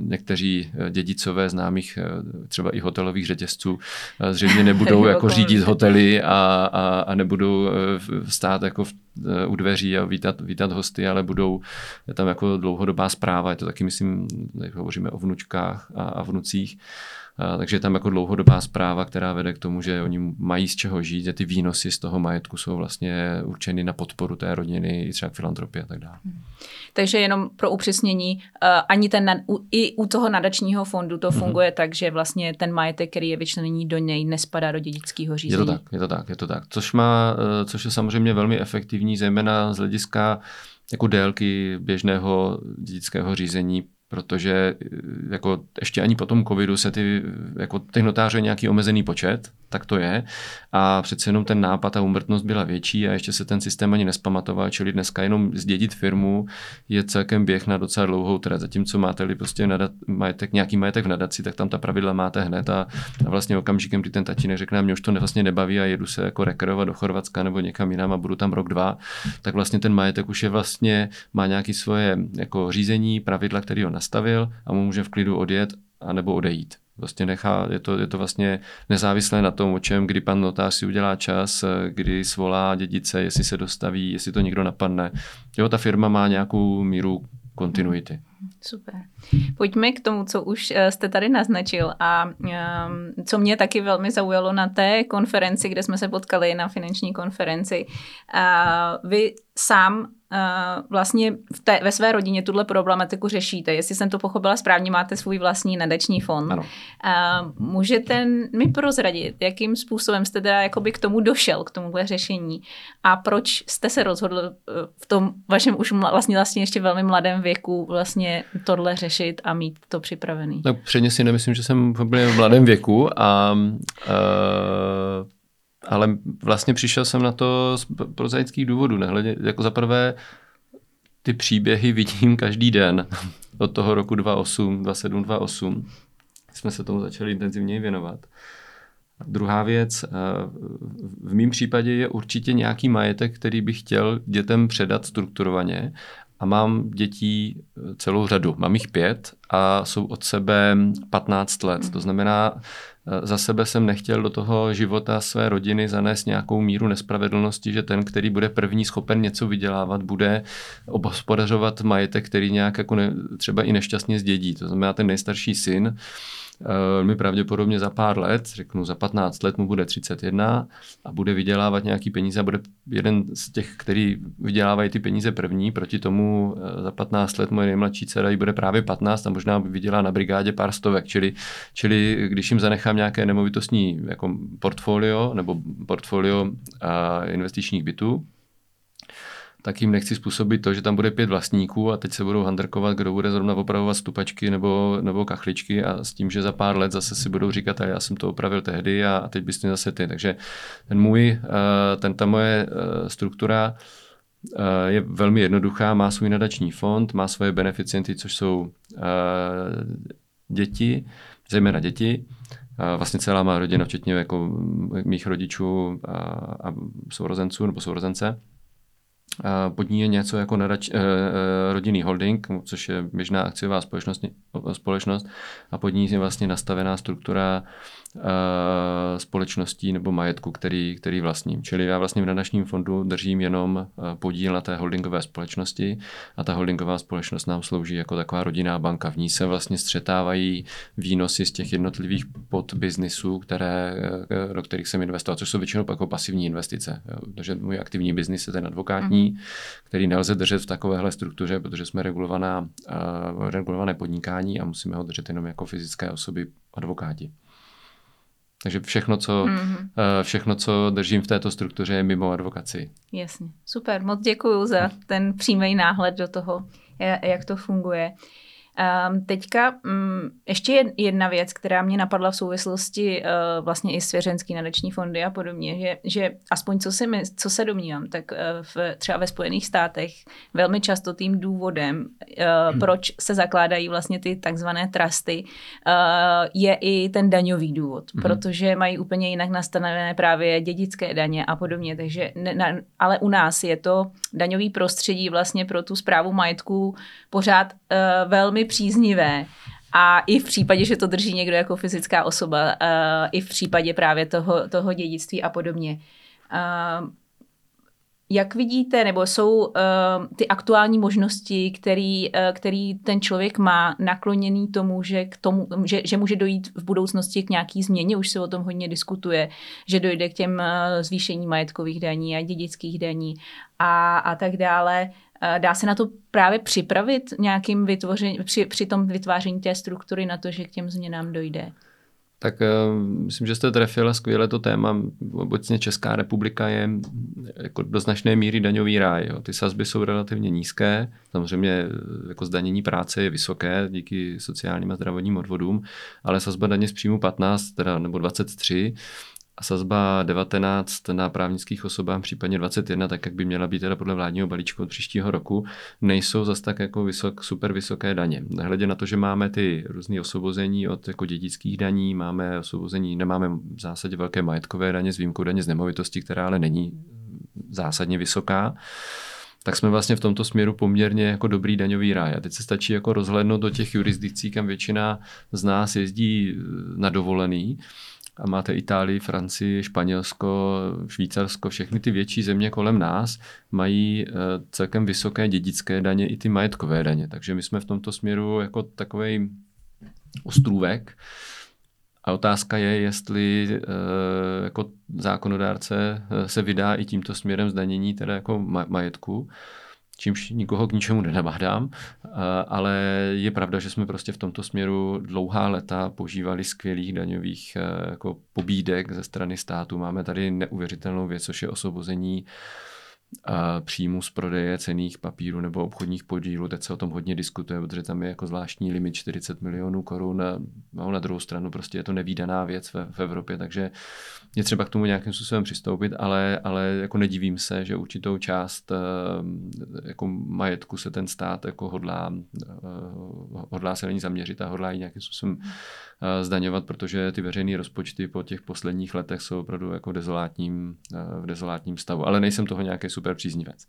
někteří eh, dědicové známých eh, třeba i hotelových řetězců eh, zřejmě nebudou jako řídit hotely a, a, a nebudou stát jako v, u dveří a vítat, vítat hosty, ale budou tam jako dlouhodobá zpráva. Je to taky, myslím, hovoříme o vnučkách a, a vnucích. Takže je tam jako dlouhodobá zpráva, která vede k tomu, že oni mají z čeho žít, že ty výnosy z toho majetku jsou vlastně určeny na podporu té rodiny, i třeba filantropie a tak dále. Hmm. Takže jenom pro upřesnění, ani ten, i u toho nadačního fondu to mhm. funguje mm-hmm. tak, že vlastně ten majetek, který je vyčleněný do něj, nespadá do dědického řízení. Je to tak, je to tak, je to tak. Což, má, e, což je samozřejmě velmi efektivní, zejména z hlediska jako délky běžného dědického řízení protože eh, jako ještě ani po tom covidu se ty, jako těch notářů je nějaký omezený počet, tak to je. A přece jenom ten nápad a umrtnost byla větší a ještě se ten systém ani nespamatoval, čili dneska jenom zdědit firmu je celkem běh na docela dlouhou trať. Zatímco máte-li prostě nadat, majetek, nějaký majetek v nadaci, tak tam ta pravidla máte hned a, a vlastně okamžikem, kdy ten tatínek řekne, mě už to vlastně nebaví a jedu se jako rekerovat do Chorvatska nebo někam jinam a budu tam rok, dva, tak vlastně ten majetek už je vlastně, má nějaké svoje jako řízení, pravidla, který ho nastavil a mu může v klidu odjet a nebo odejít. Vlastně nechá, je to, je to vlastně nezávislé na tom, o čem, kdy pan notář si udělá čas, kdy svolá dědice, jestli se dostaví, jestli to někdo napadne. Jo, ta firma má nějakou míru kontinuity. Super. Pojďme k tomu, co už eh, jste tady naznačil a um, co mě taky velmi zaujalo na té konferenci, kde jsme se potkali na finanční konferenci. Vy sám vlastně v té, ve své rodině tuhle problematiku řešíte. Jestli jsem to pochopila správně, máte svůj vlastní nadační fond. Ano. Můžete mi prozradit, jakým způsobem jste teda jakoby k tomu došel, k tomuhle řešení a proč jste se rozhodl uh, v tom vašem už vlastně, vlastně ještě velmi mladém věku vlastně tohle řešit a mít to připravený? No, předně si nemyslím, že jsem v mladém věku a uh, ale vlastně přišel jsem na to z prozaických důvodů. Nehledě, jako za prvé, ty příběhy vidím každý den od toho roku 2008, 27, 2008. Jsme se tomu začali intenzivněji věnovat. Druhá věc, eh, v mém případě je určitě nějaký majetek, který bych chtěl dětem předat strukturovaně a mám dětí eh, celou řadu. Mám jich pět a jsou od sebe 15 let. To znamená, za sebe jsem nechtěl do toho života své rodiny zanést nějakou míru nespravedlnosti, že ten, který bude první schopen něco vydělávat, bude obhospodařovat majetek, který nějak jako ne, třeba i nešťastně zdědí. To znamená, ten nejstarší syn Eh, mi pravděpodobně za pár let, řeknu za 15 let mu bude 31 a bude vydělávat nějaký peníze a bude jeden z těch, který vydělávají ty peníze první, proti tomu eh, za 15 let moje nejmladší dcera jí bude právě 15 a možná by vydělá na brigádě pár stovek, čili, čili když jim zanechám nějaké nemovitostní jako portfolio nebo portfolio a investičních bytů, tak jim nechci způsobit to, že tam bude pět vlastníků a teď se budou handrkovat, kdo bude zrovna opravovat stupačky nebo, nebo kachličky a s tím, že za pár let zase si budou říkat, a já jsem to opravil tehdy a, teď bys mě zase ty. Takže ten můj, eh, ten, ta moje eh, struktura eh, je velmi jednoduchá, má svůj nadační fond, má svoje beneficienty, což jsou děti, zejména děti, vlastně celá má rodina, včetně jako mých rodičů a, a sourozenců nebo sourozence. Pod ní je něco jako nadač, eh, eh, rodinný holding, což je běžná akciová společnost, společnost a pod ní je vlastně nastavená struktura Eh, společností nebo majetku, který, který vlastním. Čili já vlastně v nadačním fondu držím jenom podíl na té holdingové společnosti a ta holdingová společnost nám slouží jako taková rodinná banka. V ní se vlastně střetávají výnosy z těch jednotlivých podbiznisů, které, do kterých jsem investoval, což jsou většinou jako pasivní investice. Takže můj aktivní biznis je ten advokátní podnikání, který nelze držet v takovéhle struktuře, protože jsme regulovaná, uh, regulované podnikání a musíme ho držet jenom jako fyzické osoby advokáti. Takže všechno co, mm-hmm. všechno, co držím v této struktuře, je mimo advokaci. Jasně, super. Moc děkuji za ten přímý náhled do toho, jak to funguje. Um, teďka um, ještě jedna věc, která mě napadla v souvislosti uh, vlastně i svěřenský nadační fondy a podobně, že, že aspoň co, si my, co se domnívám, tak uh, v, třeba ve Spojených státech velmi často tím důvodem, uh, hmm. proč se zakládají vlastně ty takzvané trusty, uh, je i ten daňový důvod, hmm. protože mají úplně jinak nastavené právě dědické daně a podobně, takže ne, na, ale u nás je to daňový prostředí vlastně pro tu zprávu majetku pořád uh, velmi příznivé. A i v případě, že to drží někdo jako fyzická osoba, uh, i v případě právě toho, toho dědictví a podobně. Uh, jak vidíte, nebo jsou uh, ty aktuální možnosti, který, uh, který ten člověk má nakloněný tomu, že, k tomu že, že může dojít v budoucnosti k nějaký změně, už se o tom hodně diskutuje, že dojde k těm uh, zvýšení majetkových daní a dědických daní a, a tak dále. Dá se na to právě připravit nějakým vytvoření, při, při tom vytváření té struktury na to, že k těm změnám dojde? Tak uh, myslím, že jste trefila skvěle to téma. Obecně Česká republika je jako do značné míry daňový ráj. Jo. Ty sazby jsou relativně nízké. Samozřejmě eh, jako zdanění práce je vysoké díky sociálním a zdravotním odvodům, ale sazba daně z příjmu 15 teda, nebo 23 a sazba 19 na právnických osobách, případně 21, tak jak by měla být teda podle vládního balíčku od příštího roku, nejsou zas tak jako vysok, super vysoké daně. Nehledě na to, že máme ty různé osvobození od jako dědických daní, máme osvobození, nemáme v zásadě velké majetkové daně s výjimkou daně z nemovitosti, která ale není zásadně vysoká, tak jsme vlastně v tomto směru poměrně jako dobrý daňový ráj. A teď se stačí jako rozhlednout do těch jurisdikcí, kam většina z nás jezdí na dovolený a máte Itálii, Francii, Španělsko, Švýcarsko, všechny ty větší země kolem nás mají eh, celkem vysoké dědické daně i ty majetkové daně. Takže my jsme v tomto směru jako takový ostrůvek. A otázka je, jestli e, jako zákonodárce eh, se vydá i tímto směrem zdanění teda jako majetku čímž nikoho k ničemu nenabádám, ale je pravda, že jsme prostě v tomto směru dlouhá leta požívali skvělých daňových e, jako pobídek ze strany státu. Máme tady neuvěřitelnou věc, což je osvobození příjmu z prodeje cených papírů nebo obchodních podílů. Teď se o tom hodně diskutuje, protože tam je jako zvláštní limit 40 milionů korun a na druhou stranu prostě je to nevýdaná věc v, v Evropě, takže je třeba k tomu nějakým způsobem přistoupit, ale, ale jako nedivím se, že určitou část eh, jako majetku se ten stát jako hodlá, eh, hodlá se na ní zaměřit a hodlá ji nějakým způsobem eh, zdaňovat, protože ty veřejné rozpočty po těch posledních letech jsou opravdu jako dezolátním, v dezolátním stavu. Ale nejsem toho nějaký super příznivec.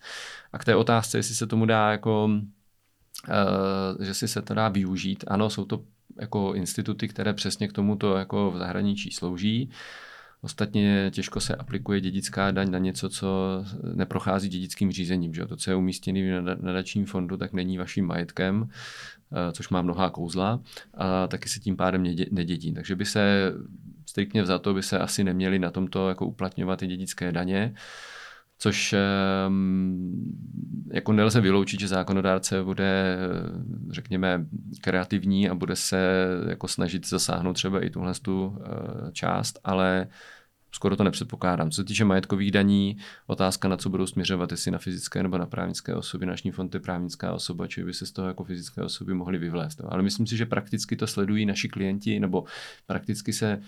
A k té otázce, jestli se tomu dá jako, že si se to dá využít. Ano, jsou to jako instituty, které přesně k tomuto jako v zahraničí slouží. Ostatně těžko se aplikuje dědická daň na něco, co neprochází dědickým řízením. Že? To, co je umístěné v nadačním fondu, tak není vaším majetkem, eh, což má mnohá kouzla, a taky se tím pádem nedědí. Takže by se striktně vzato by se asi neměli na tomto jako uplatňovat i dědické daně což ehm, jako nelze vyloučit, že zákonodárce bude, řekněme, kreativní a bude se jako snažit zasáhnout třeba i tuhle tu eh, část, ale skoro to nepředpokládám. Co se týče majetkových daní, otázka, na co budou směřovat, jestli na fyzické nebo na právnické osoby. Nační fond je právnická osoba, či by se z toho jako fyzické osoby mohly vyvlézt. Ale myslím si, že prakticky to sledují naši klienti, nebo prakticky se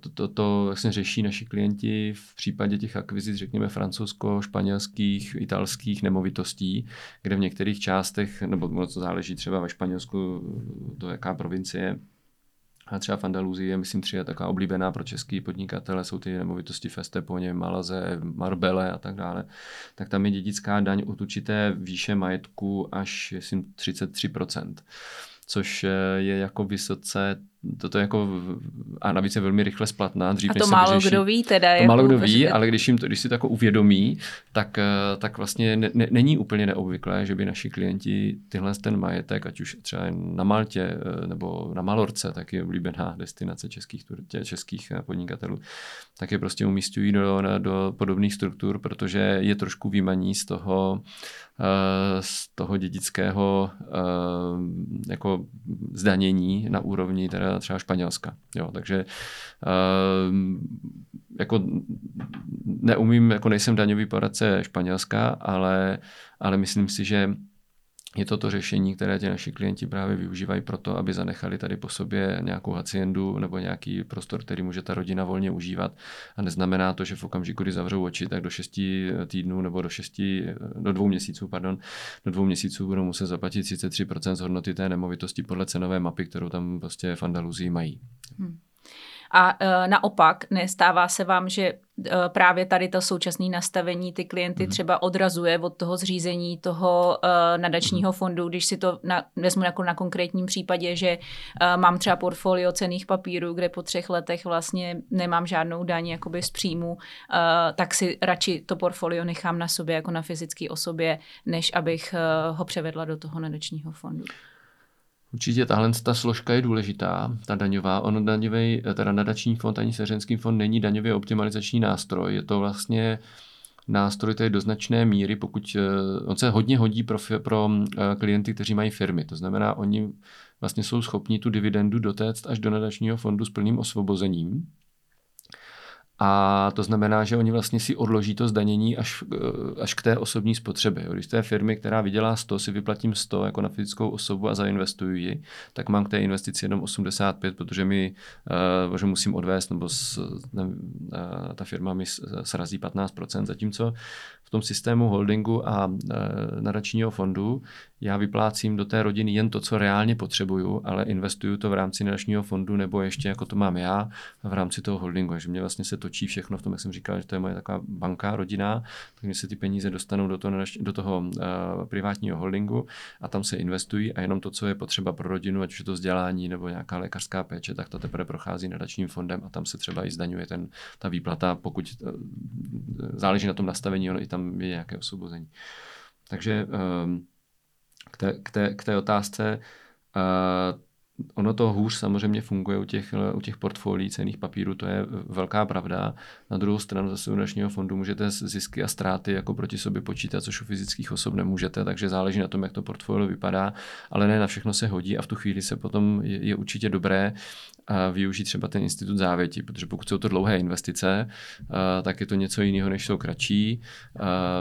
to, to, to vlastně řeší naši klienti v případě těch akvizic, řekněme, francouzsko-španělských, italských nemovitostí, kde v některých částech, nebo to záleží třeba ve Španělsku, to jaká provincie, a třeba v Andaluzii je, myslím, tři je taková oblíbená pro český podnikatele, jsou ty nemovitosti v Esteponě, Malaze, Marbele a tak dále. Tak tam je dědická daň od určité výše majetku až, myslím, 33%. což je jako vysoce toto jako, a navíc je velmi rychle splatná. Dřív, a to málo vyřeší, kdo ví teda. To jako málo kdo ví, ale když, jim to, když si to jako uvědomí, tak, eh, tak vlastně ne, ne, není úplně neobvyklé, že by naši klienti tyhle ten majetek, ať už třeba na Maltě eh, nebo na Malorce, tak je oblíbená destinace českých, českých eh, podnikatelů, tak je prostě umístují do, do podobných struktur, protože je trošku výmaní z toho, z toho dědického jako zdanění na úrovni teda třeba Španělska. Jo, takže jako neumím, jako nejsem daňový poradce Španělska, ale, ale myslím si, že je to to řešení, které ti naši klienti právě využívají pro to, aby zanechali tady po sobě nějakou haciendu nebo nějaký prostor, který může ta rodina volně užívat. A neznamená to, že v okamžiku, kdy zavřou oči, tak do šesti týdnů nebo do šesti, do dvou měsíců, pardon, do dvou měsíců budou muset zaplatit 33% z hodnoty té nemovitosti podle cenové mapy, kterou tam prostě v Andaluzii mají. Hmm. A uh, naopak, nestává se vám, že uh, právě tady to současné nastavení ty klienty mm. třeba odrazuje od toho zřízení toho uh, nadačního mm. fondu, když si to na, vezmu jako na konkrétním případě, že uh, mám třeba portfolio cených papírů, kde po třech letech vlastně nemám žádnou daň jakoby z příjmu, uh, tak si radši to portfolio nechám na sobě jako na fyzické osobě, než abych uh, ho převedla do toho nadačního fondu. Určitě tahle ta složka je důležitá, ta daňová. On daňový, teda nadační fond ani seřenský fond není daňově optimalizační nástroj. Je to vlastně nástroj té do značné míry, pokud eh, on se hodně hodí pro, pro eh, klienty, kteří mají firmy. To znamená, oni vlastně jsou schopni tu dividendu dotéct až do nadačního fondu s plným osvobozením. A to znamená, že oni vlastně si odloží to zdanění až, eh, až k té osobní spotřebě. Když té firmy, která vydělá 100, si vyplatím 100 jako na fyzickou osobu a zainvestuji ji, tak mám k té investici jenom 85, protože mi uh, že musím odvést, nebo s, ne, uh, ta firma mi srazí 15%, zatímco tom systému holdingu a uh, nadačního fondu já vyplácím do té rodiny jen to, co reálně potřebuju, ale investuju to v rámci nadačního fondu nebo ještě jako to mám já v rámci toho holdingu. Takže mě vlastně se točí všechno v tom, jak jsem říkal, že to je moje taková banka, rodina, takže se ty peníze dostanou do toho, do toho uh, privátního holdingu a tam se investují a jenom to, co je potřeba pro rodinu, ať už je to vzdělání nebo nějaká lékařská péče, tak to teprve prochází nadačním fondem a tam se třeba i zdaňuje ten, ta výplata, pokud uh, záleží na tom nastavení, ono i tam je nějaké osvobození. Takže um, k té, k té, k té otázce, uh, ono to hůř samozřejmě funguje u těch, u těch portfolií cených papírů, to je velká pravda. Na druhou stranu zase u našeho fondu můžete zisky a ztráty jako proti sobě počítat, což u fyzických osob nemůžete, takže záleží na tom, jak to portfolio vypadá, ale ne na všechno se hodí a v tu chvíli se potom je, je určitě dobré využít třeba ten institut závěti, protože pokud jsou to dlouhé investice, tak je to něco jiného, než jsou kratší.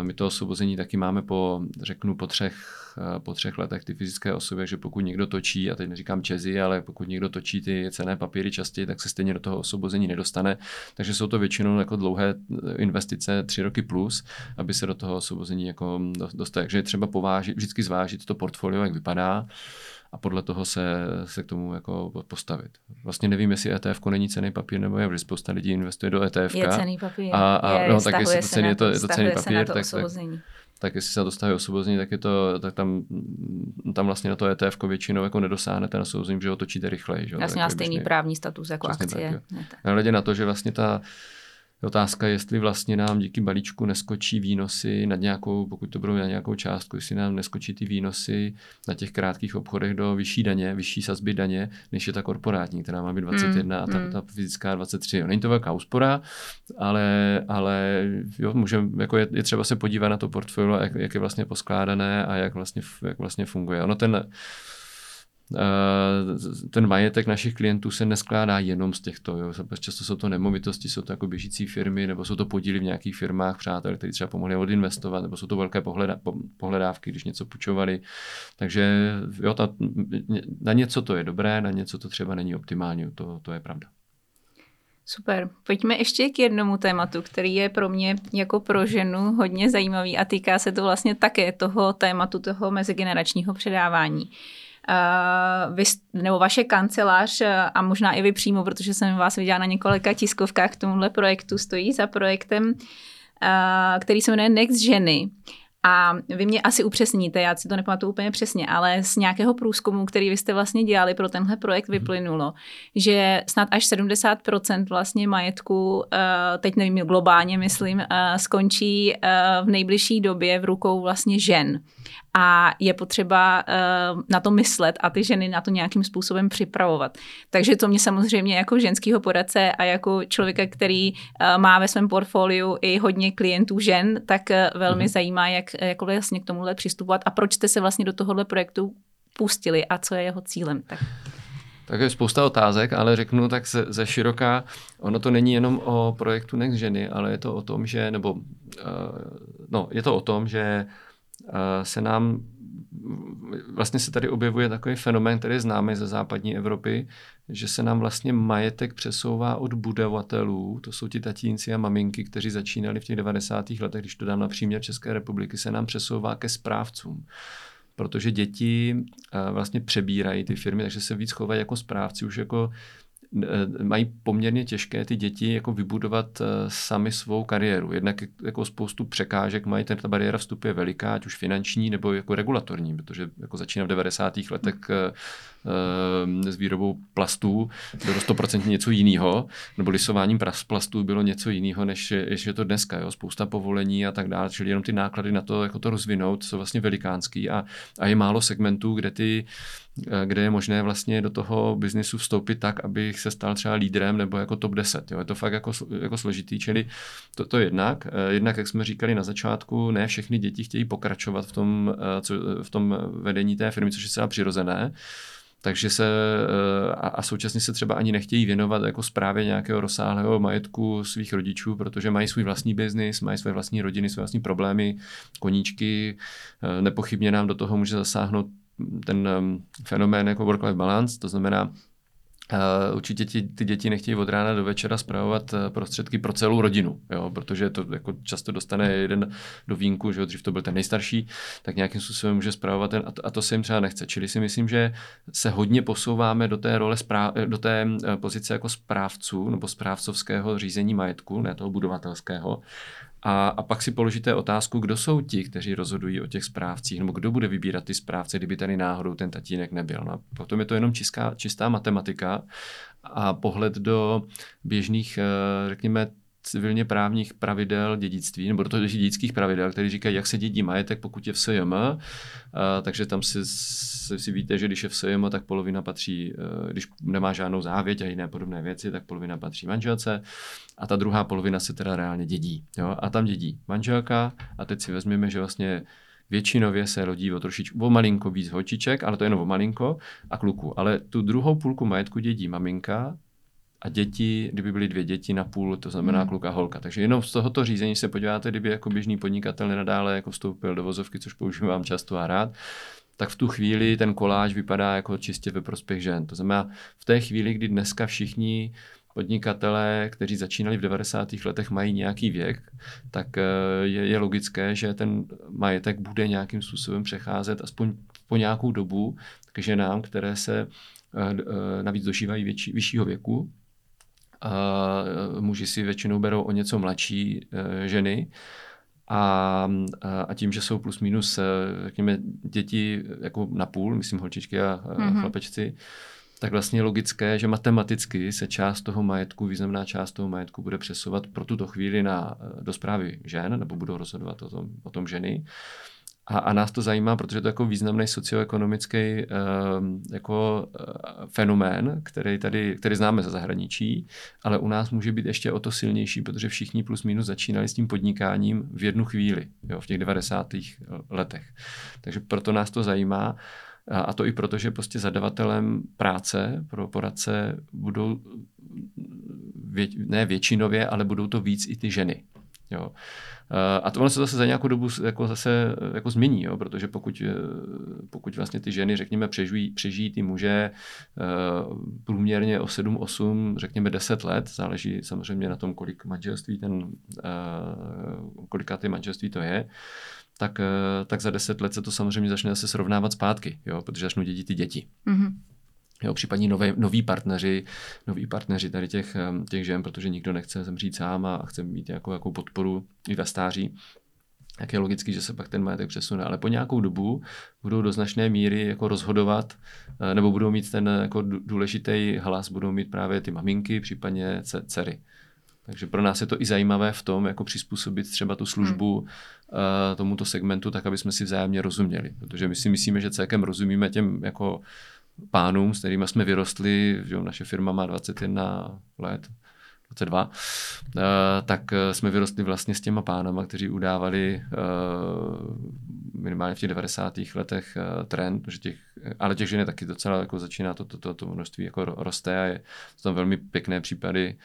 My to osvobození taky máme po, řeknu, po třech, po třech letech ty fyzické osoby, že pokud někdo točí, a teď neříkám čezi, ale pokud někdo točí ty cené papíry častěji, tak se stejně do toho osvobození nedostane. Takže jsou to většinou jako dlouhé investice, tři roky plus, aby se do toho osvobození jako dostat. Takže je třeba povážit, vždycky zvážit to portfolio, jak vypadá a podle toho se, se k tomu jako postavit. Vlastně nevím, jestli ETF není cený papír nebo je, protože spousta lidí investuje do ETF. Je cený papír. A, a je, no, tak jestli to cený, je to, je to cený papír, tak, tak, tak jestli se na to staví osvobození, tak, je to, tak tam, tam vlastně na to ETF většinou jako nedosáhnete na souzení, že ho točíte rychleji. Že? Vlastně má stejný právní status jako akcie. Tak, na to, že vlastně ta je otázka, jestli vlastně nám díky balíčku neskočí výnosy nad nějakou, pokud to budou na nějakou částku, jestli nám neskočí ty výnosy na těch krátkých obchodech do vyšší daně, vyšší sazby daně, než je ta korporátní, která má být 21 mm, a ta, mm. ta fyzická 23. Jo, není to velká úspora, ale, ale jo, můžem, jako je, je, třeba se podívat na to portfolio, jak, jak je vlastně poskládané a jak vlastně, jak vlastně funguje. Ono ten ten majetek našich klientů se neskládá jenom z těchto. Jo. Často jsou to nemovitosti, jsou to jako běžící firmy, nebo jsou to podíly v nějakých firmách, přátel, kteří třeba pomohli odinvestovat, nebo jsou to velké pohleda, pohledávky, když něco půjčovali. Takže jo, ta, na něco to je dobré, na něco to třeba není optimální, to, to je pravda. Super. Pojďme ještě k jednomu tématu, který je pro mě jako pro ženu hodně zajímavý a týká se to vlastně také toho tématu toho mezigeneračního předávání. Uh, vy, nebo vaše kancelář a možná i vy přímo, protože jsem vás viděla na několika tiskovkách k tomuhle projektu, stojí za projektem, uh, který se jmenuje Next Ženy. A vy mě asi upřesníte, já si to nepamatuju úplně přesně, ale z nějakého průzkumu, který vy jste vlastně dělali pro tenhle projekt, mhm. vyplynulo, že snad až 70% vlastně majetku, eh, teď nevím, globálně myslím, eh, skončí eh, v nejbližší době v rukou vlastně žen a je potřeba uh, na to myslet a ty ženy na to nějakým způsobem připravovat. Takže to mě samozřejmě jako ženského poradce a jako člověka, který uh, má ve svém portfoliu i hodně klientů žen, tak uh, velmi mm-hmm. zajímá, jak jako vlastně k tomuhle přistupovat a proč jste se vlastně do tohohle projektu pustili a co je jeho cílem. Tak. Tak je spousta otázek, ale řeknu tak ze, ze široká, ono to není jenom o projektu Next ženy, ale je to o tom, že, nebo uh, no, je to o tom, že se nám vlastně se tady objevuje takový fenomén, který známe ze západní Evropy, že se nám vlastně majetek přesouvá od budovatelů, to jsou ti tatínci a maminky, kteří začínali v těch 90. letech, když to dám na příměr České republiky, se nám přesouvá ke správcům protože děti vlastně přebírají ty firmy, takže se víc chovají jako správci, už jako Eh, mají poměrně těžké ty děti jako vybudovat eh, sami svou kariéru. Jednak jako spoustu překážek mají, ta bariéra vstupu je veliká, ať už finanční nebo jako regulatorní, protože jako začíná v 90. letech eh, s výrobou plastů bylo 100% něco jiného, nebo lisováním plastů bylo něco jiného, než, je to dneska. Jo? Spousta povolení a tak dále, čili jenom ty náklady na to, jako to rozvinout, jsou vlastně velikánský a, a je málo segmentů, kde ty Eh, kde je možné vlastně do toho biznisu vstoupit tak, abych se stal třeba lídrem nebo jako top 10. Jo. Je to fakt jako, jako složitý, čili to, to jednak. Eh, jednak, jak jsme říkali na začátku, ne všechny děti chtějí pokračovat v tom, eh, co, v tom vedení té firmy, což je celá přirozené. Takže se a, a současně se třeba ani nechtějí věnovat jako správě nějakého rozsáhlého majetku svých rodičů, protože mají svůj vlastní biznis, mají své vlastní rodiny, své vlastní problémy, koníčky. Nepochybně nám do toho může zasáhnout ten um, fenomén jako work-life balance, to znamená, Uh, určitě ti, ty děti nechtějí od rána do večera zpravovat uh, prostředky pro celou rodinu, jo, protože to jako často dostane jeden do vínku, že jo, dřív to byl ten nejstarší, tak nějakým způsobem může zpravovat ten a to, a to se jim třeba nechce. Čili si myslím, že se hodně posouváme do té role, správ, do té uh, pozice jako správců nebo správcovského řízení majetku, ne toho budovatelského. A, a pak si položíte otázku, kdo jsou ti, kteří rozhodují o těch správcích, nebo kdo bude vybírat ty správce, kdyby tady náhodou ten tatínek nebyl. No, potom je to jenom čistá, čistá matematika a pohled do běžných, eh, řekněme, civilně právních pravidel dědictví, nebo do dědických pravidel, které říkají, jak se dědí majetek, pokud je v SJM. Takže tam si, si, si víte, že když je v SJM, tak polovina patří, uh, když nemá žádnou závěť a jiné podobné věci, tak polovina patří manželce a ta druhá polovina se teda reálně dědí. Jo? A tam dědí manželka a teď si vezmeme, že vlastně většinově se rodí o trošičku, o malinko víc holčiček, ale to je jenom o malinko a kluku. Ale tu druhou půlku majetku dědí maminka, a děti, kdyby byly dvě děti na půl, to znamená hmm. kluk a holka. Takže jenom z tohoto řízení se podíváte, kdyby jako běžný podnikatel nenadále jako vstoupil do vozovky, což používám často a rád, tak v tu chvíli ten koláž vypadá jako čistě ve prospěch žen. To znamená, v té chvíli, kdy dneska všichni podnikatelé, kteří začínali v 90. letech, mají nějaký věk, tak eh, je, je logické, že ten majetek bude nějakým způsobem přecházet aspoň po nějakou dobu k ženám, které se eh, eh, navíc dožívají větší, vyššího věku, a muži si většinou berou o něco mladší e, ženy. A, a tím, že jsou plus minus, e, řekněme, děti jako na půl, myslím holčičky a mm-hmm. chlapečci, tak vlastně je logické, že matematicky se část toho majetku, významná část toho majetku bude přesovat pro tuto chvíli na, e, do zprávy žen, nebo budou rozhodovat o tom, o tom ženy. A, a nás to zajímá, protože to je jako významný socioekonomický uh, jako uh, fenomén, který tady, který známe ze zahraničí, ale u nás může být ještě o to silnější, protože všichni plus minus začínali s tím podnikáním v jednu chvíli, jo, v těch 90. letech. Takže proto nás to zajímá. A to i proto, že prostě zadavatelem práce pro poradce budou vě, ne většinově, ale budou to víc i ty ženy. Jo. A to ono se zase za nějakou dobu jako zase jako změní, jo, protože pokud, eh, pokud vlastně ty ženy, řekněme, přežijí, přežijí ty muže eh, průměrně o 7-8, řekněme 10 let, záleží samozřejmě na tom, kolik manželství ten, eh, kolika ty manželství to je, tak, tak za 10 let se to samozřejmě začne zase srovnávat zpátky, jo, protože začnou dědit ty děti. Mm-hmm. Jo, případně nové, noví partneři, noví partneři tady těch, těch žen, protože nikdo nechce zemřít sám a chce mít nějakou, nějakou podporu i ve stáří. tak je logický, že se pak ten majetek přesune. Ale po nějakou dobu budou do značné míry jako rozhodovat, eh, nebo budou mít ten jako důležitý hlas, budou mít právě ty maminky, případně dcery. Takže pro nás je to i zajímavé v tom, jako přizpůsobit třeba tu službu hmm. uh, tomuto segmentu, tak aby jsme si vzájemně rozuměli. Protože my si myslíme, že celkem rozumíme těm jako pánům, s kterými jsme vyrostli, že naše firma má 21 let, 22, uh, eh, tak eh, jsme vyrostli vlastně s těma pánama, kteří udávali uh, minimálně v těch 90. letech trend, že těch, ale těch žen je taky docela jako začíná to, to, to, to množství jako roste a je to tam velmi pěkné případy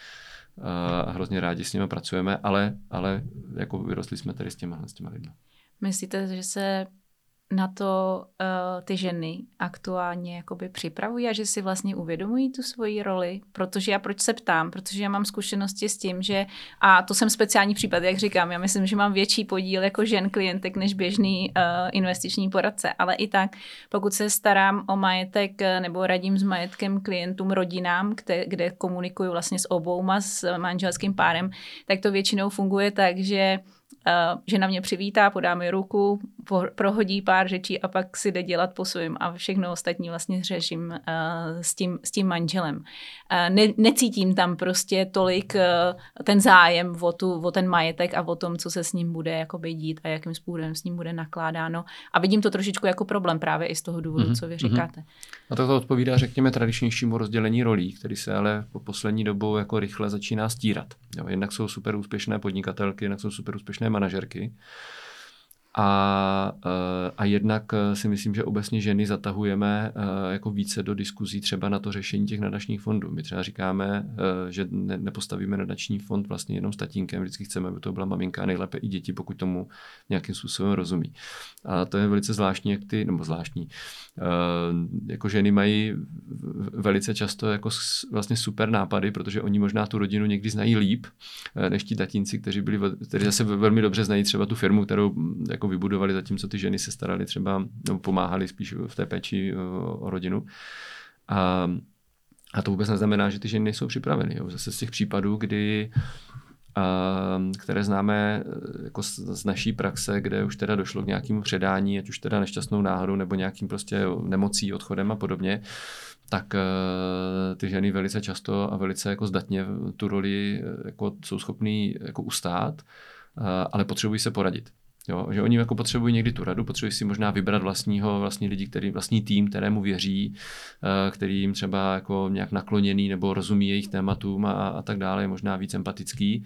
a hrozně rádi s nimi pracujeme, ale, ale jako vyrostli jsme tady s těma, s těma lidmi. Myslíte, že se na to uh, ty ženy aktuálně jakoby připravují a že si vlastně uvědomují tu svoji roli, protože já proč se ptám, protože já mám zkušenosti s tím, že a to jsem speciální případ, jak říkám, já myslím, že mám větší podíl jako žen klientek než běžný uh, investiční poradce, ale i tak, pokud se starám o majetek eh, nebo radím s majetkem klientům, rodinám, kde, kde komunikuju vlastně s obouma, s manželským párem, tak to většinou funguje tak, že že na mě přivítá, podá mi ruku, prohodí pár řečí a pak si jde dělat po svým a všechno ostatní vlastně řeším s, tím, s tím manželem. Uh, ne, necítím tam prostě tolik uh, ten zájem o, tu, o ten majetek a o tom, co se s ním bude jakoby dít a jakým způsobem s ním bude nakládáno. A vidím to trošičku jako problém právě i z toho důvodu, mm-hmm. co vy mhm. říkáte. A to odpovídá, řekněme, tradičnějšímu rozdělení rolí, který se ale po poslední dobou jako rychle začíná stírat. Jo, jednak jsou super úspěšné podnikatelky, jednak jsou super úspěšné manažerky. A, eh, a jednak eh, si myslím, že obecně ženy zatahujeme eh, jako více do diskuzí třeba na to řešení těch nadačních fondů. My třeba říkáme, že ne, nepostavíme nadační fond vlastně jenom s tatínkem, vždycky chceme, aby to byla maminka a nejlépe i děti, pokud tomu nějakým způsobem rozumí. A to je velice zvláštní, jak ty, nebo zvláštní, jako ženy mají velice často jako vlastně super nápady, protože oni možná tu rodinu někdy znají líp, než ti tatínci, kteří byli, kteří zase velmi dobře znají třeba tu firmu, kterou jako jako vybudovali, zatímco ty ženy se starali třeba, nebo pomáhali spíš v té péči o rodinu. A, a to vůbec neznamená, že ty ženy nejsou připraveny. Jo. Zase z těch případů, kdy které známe e, jako z, z naší praxe, kde už teda došlo k nějakému předání, ať už teda nešťastnou náhodou nebo nějakým prostě nemocí, odchodem a podobně, tak uh, ty ženy velice často a velice jako zdatně tu roli jako jsou schopný jako ustát, ale potřebují se poradit. Jo, že oni jako potřebují někdy tu radu, potřebují si možná vybrat vlastního, vlastní lidi, který, vlastní tým, kterému věří, eh, který jim třeba jako nějak nakloněný nebo rozumí jejich tématům a, a tak dále, je možná víc empatický.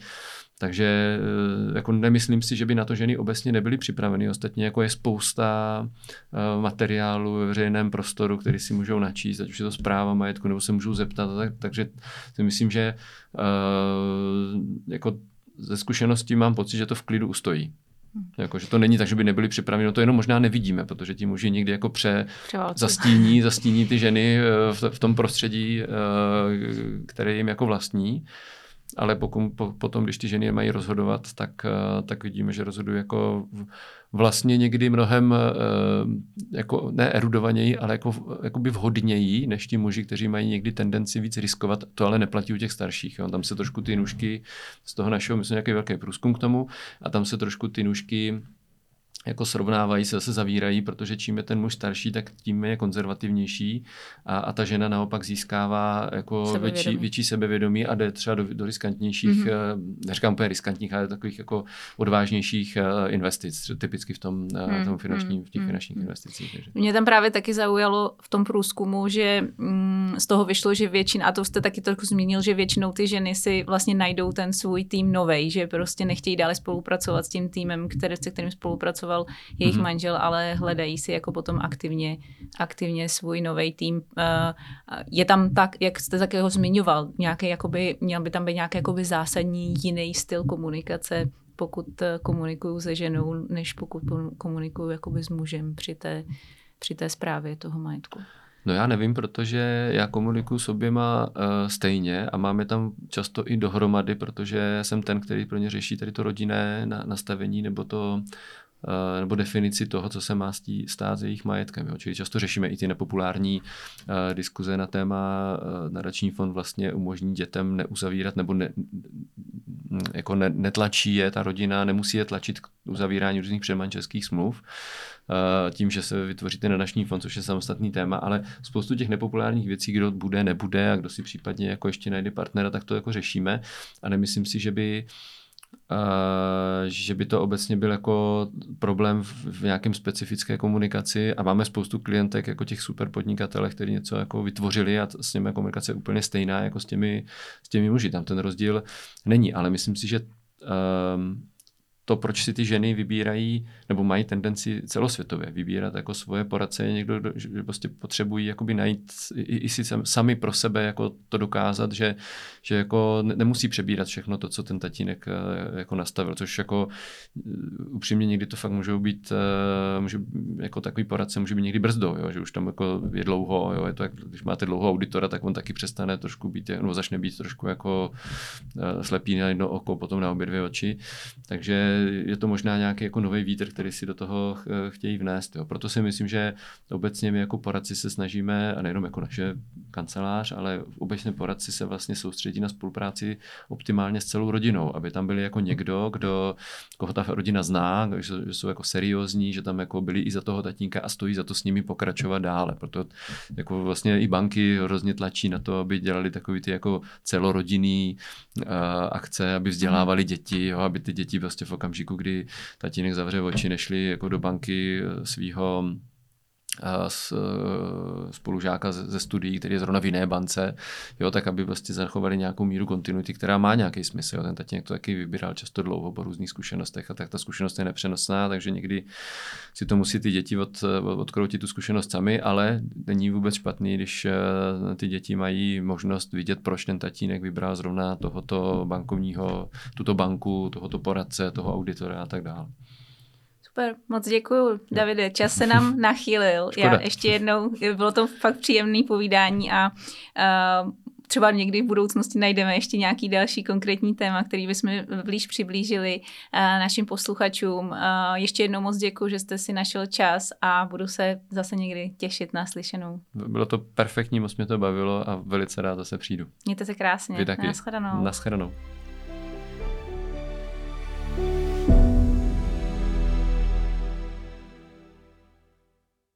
Takže eh, jako nemyslím si, že by na to ženy obecně nebyly připraveny. Ostatně jako je spousta uh, materiálu ve veřejném prostoru, který si můžou načíst, ať už je to zpráva majetku, nebo se můžou zeptat. Tak, takže si myslím, že jako ze zkušeností mám pocit, že to v klidu ustojí. Jako, že to není tak, že by nebyli připraveni, no to jenom možná nevidíme, protože ti muži někdy jako pře zastíní, zastíní ty ženy eh, v, v tom prostředí, eh, které jim jako vlastní ale pokud, po, potom, když ty ženy je mají rozhodovat, tak, eh, tak vidíme, že rozhodují jako vlastně někdy mnohem eh, jako ne erudovaněji, ale jako, jako by vhodněji, než ti muži, kteří mají někdy tendenci víc riskovat. To ale neplatí u těch starších. Jo. Tam se trošku ty nůžky z toho našeho, myslím, nějaký velký průzkum k tomu, a tam se trošku ty nůžky jako srovnávají se, zase zavírají, protože čím je ten muž starší, tak tím je konzervativnější a, a ta žena naopak získává jako sebevědomí. větší, větší sebevědomí a jde třeba do, do riskantnějších, mm-hmm. neříkám úplně riskantních, ale takových jako odvážnějších uh, investic, typicky v tom, uh, tom finanční, v těch mm, finančních mm. investicích. Takže. Mě tam právě taky zaujalo v tom průzkumu, že mm, z toho vyšlo, že většina, a to jste taky trochu zmínil, že většinou ty ženy si vlastně najdou ten svůj tým novej, že prostě nechtějí dále spolupracovat s tím týmem, který, se kterým spolupracoval pracoval jejich mm-hmm. manžel, ale hledají si jako potom aktivně, aktivně svůj nový tým. Eh, je tam tak, jak jste takého zmiňoval, nějaký, jakoby, měl by tam být nějaký jakoby zásadní jiný styl komunikace, pokud eh, komunikuju se ženou, než pokud komunikuju jakoby s mužem při té, při té zprávě toho majetku. No já nevím, protože já komunikuju s oběma uh, stejně a máme tam často i dohromady, protože jsem ten, který pro ně řeší tady to rodinné nastavení nebo to nebo definici toho, co se má stát s jejich majetkem. Jo. Čili často řešíme i ty nepopulární uh, diskuze na téma uh, nadační fond vlastně umožní dětem neuzavírat nebo ne, jako ne, netlačí je ta rodina, nemusí je tlačit k uzavírání různých předmanželských smluv, uh, tím, že se vytvoří ten nadační fond, což je samostatný téma, ale spoustu těch nepopulárních věcí, kdo bude, nebude a kdo si případně jako ještě najde partnera, tak to jako řešíme a nemyslím si, že by uh, že by to obecně byl jako problém v, nějakém specifické komunikaci a máme spoustu klientek jako těch super podnikatelů, kteří něco jako vytvořili a s nimi komunikace je úplně stejná jako s těmi, s těmi muži. Tam ten rozdíl není, ale myslím si, že um, to, proč si ty ženy vybírají, nebo mají tendenci celosvětově vybírat jako svoje poradce, je někdo, kdo, že prostě potřebují jakoby najít i, i si sami pro sebe jako to dokázat, že, že jako nemusí přebírat všechno to, co ten tatínek eh, jako nastavil, což jako eh, upřímně někdy to fakt můžou být, eh, může, jako takový poradce může být někdy brzdou, jo, že už tam jako je dlouho, jo, je to jak, když máte dlouho auditora, tak on taky přestane trošku být, nebo začne být trošku jako slepý na jedno oko, potom na obě dvě oči, takže je to možná nějaký jako nový vítr, který si do toho chtějí vnést. Jo. Proto si myslím, že obecně my jako poradci se snažíme, a nejenom jako naše kancelář, ale obecně poradci se vlastně soustředí na spolupráci optimálně s celou rodinou, aby tam byli jako někdo, kdo, koho ta rodina zná, že jsou jako seriózní, že tam jako byli i za toho tatínka a stojí za to s nimi pokračovat dále. Proto jako vlastně i banky hrozně tlačí na to, aby dělali takový ty jako celorodinný uh, akce, aby vzdělávali děti, jo, aby ty děti vlastně v okamžiku, kdy tatínek zavře oči, nešli jako do banky eh, svého z eh, spolužáka ze studií, který je zrovna v jiné bance, jo, tak aby vlastně zachovali nějakou míru kontinuity, která má nějaký smysl. Jo. Ten tatínek to taky vybíral často dlouho po různých zkušenostech a tak ta zkušenost je nepřenosná, takže někdy si to musí ty děti od, odkroutit tu zkušenost sami, ale není vůbec špatný, když eh, ty děti mají možnost vidět, proč ten tatínek vybral zrovna tohoto bankovního, tuto banku, tohoto poradce, toho auditora a tak dále. Super, moc děkuji, Davide. Čas se nám nachýlil. Škoda. Já ještě jednou, bylo to fakt příjemné povídání a uh, třeba někdy v budoucnosti najdeme ještě nějaký další konkrétní téma, který bychom blíž přiblížili uh, našim posluchačům. Uh, ještě jednou moc děkuji, že jste si našel čas a budu se zase někdy těšit na slyšenou. Bylo to perfektní, moc mě to bavilo a velice rád zase přijdu. Mějte se krásně. Vy taky. Naschledanou. Naschledanou.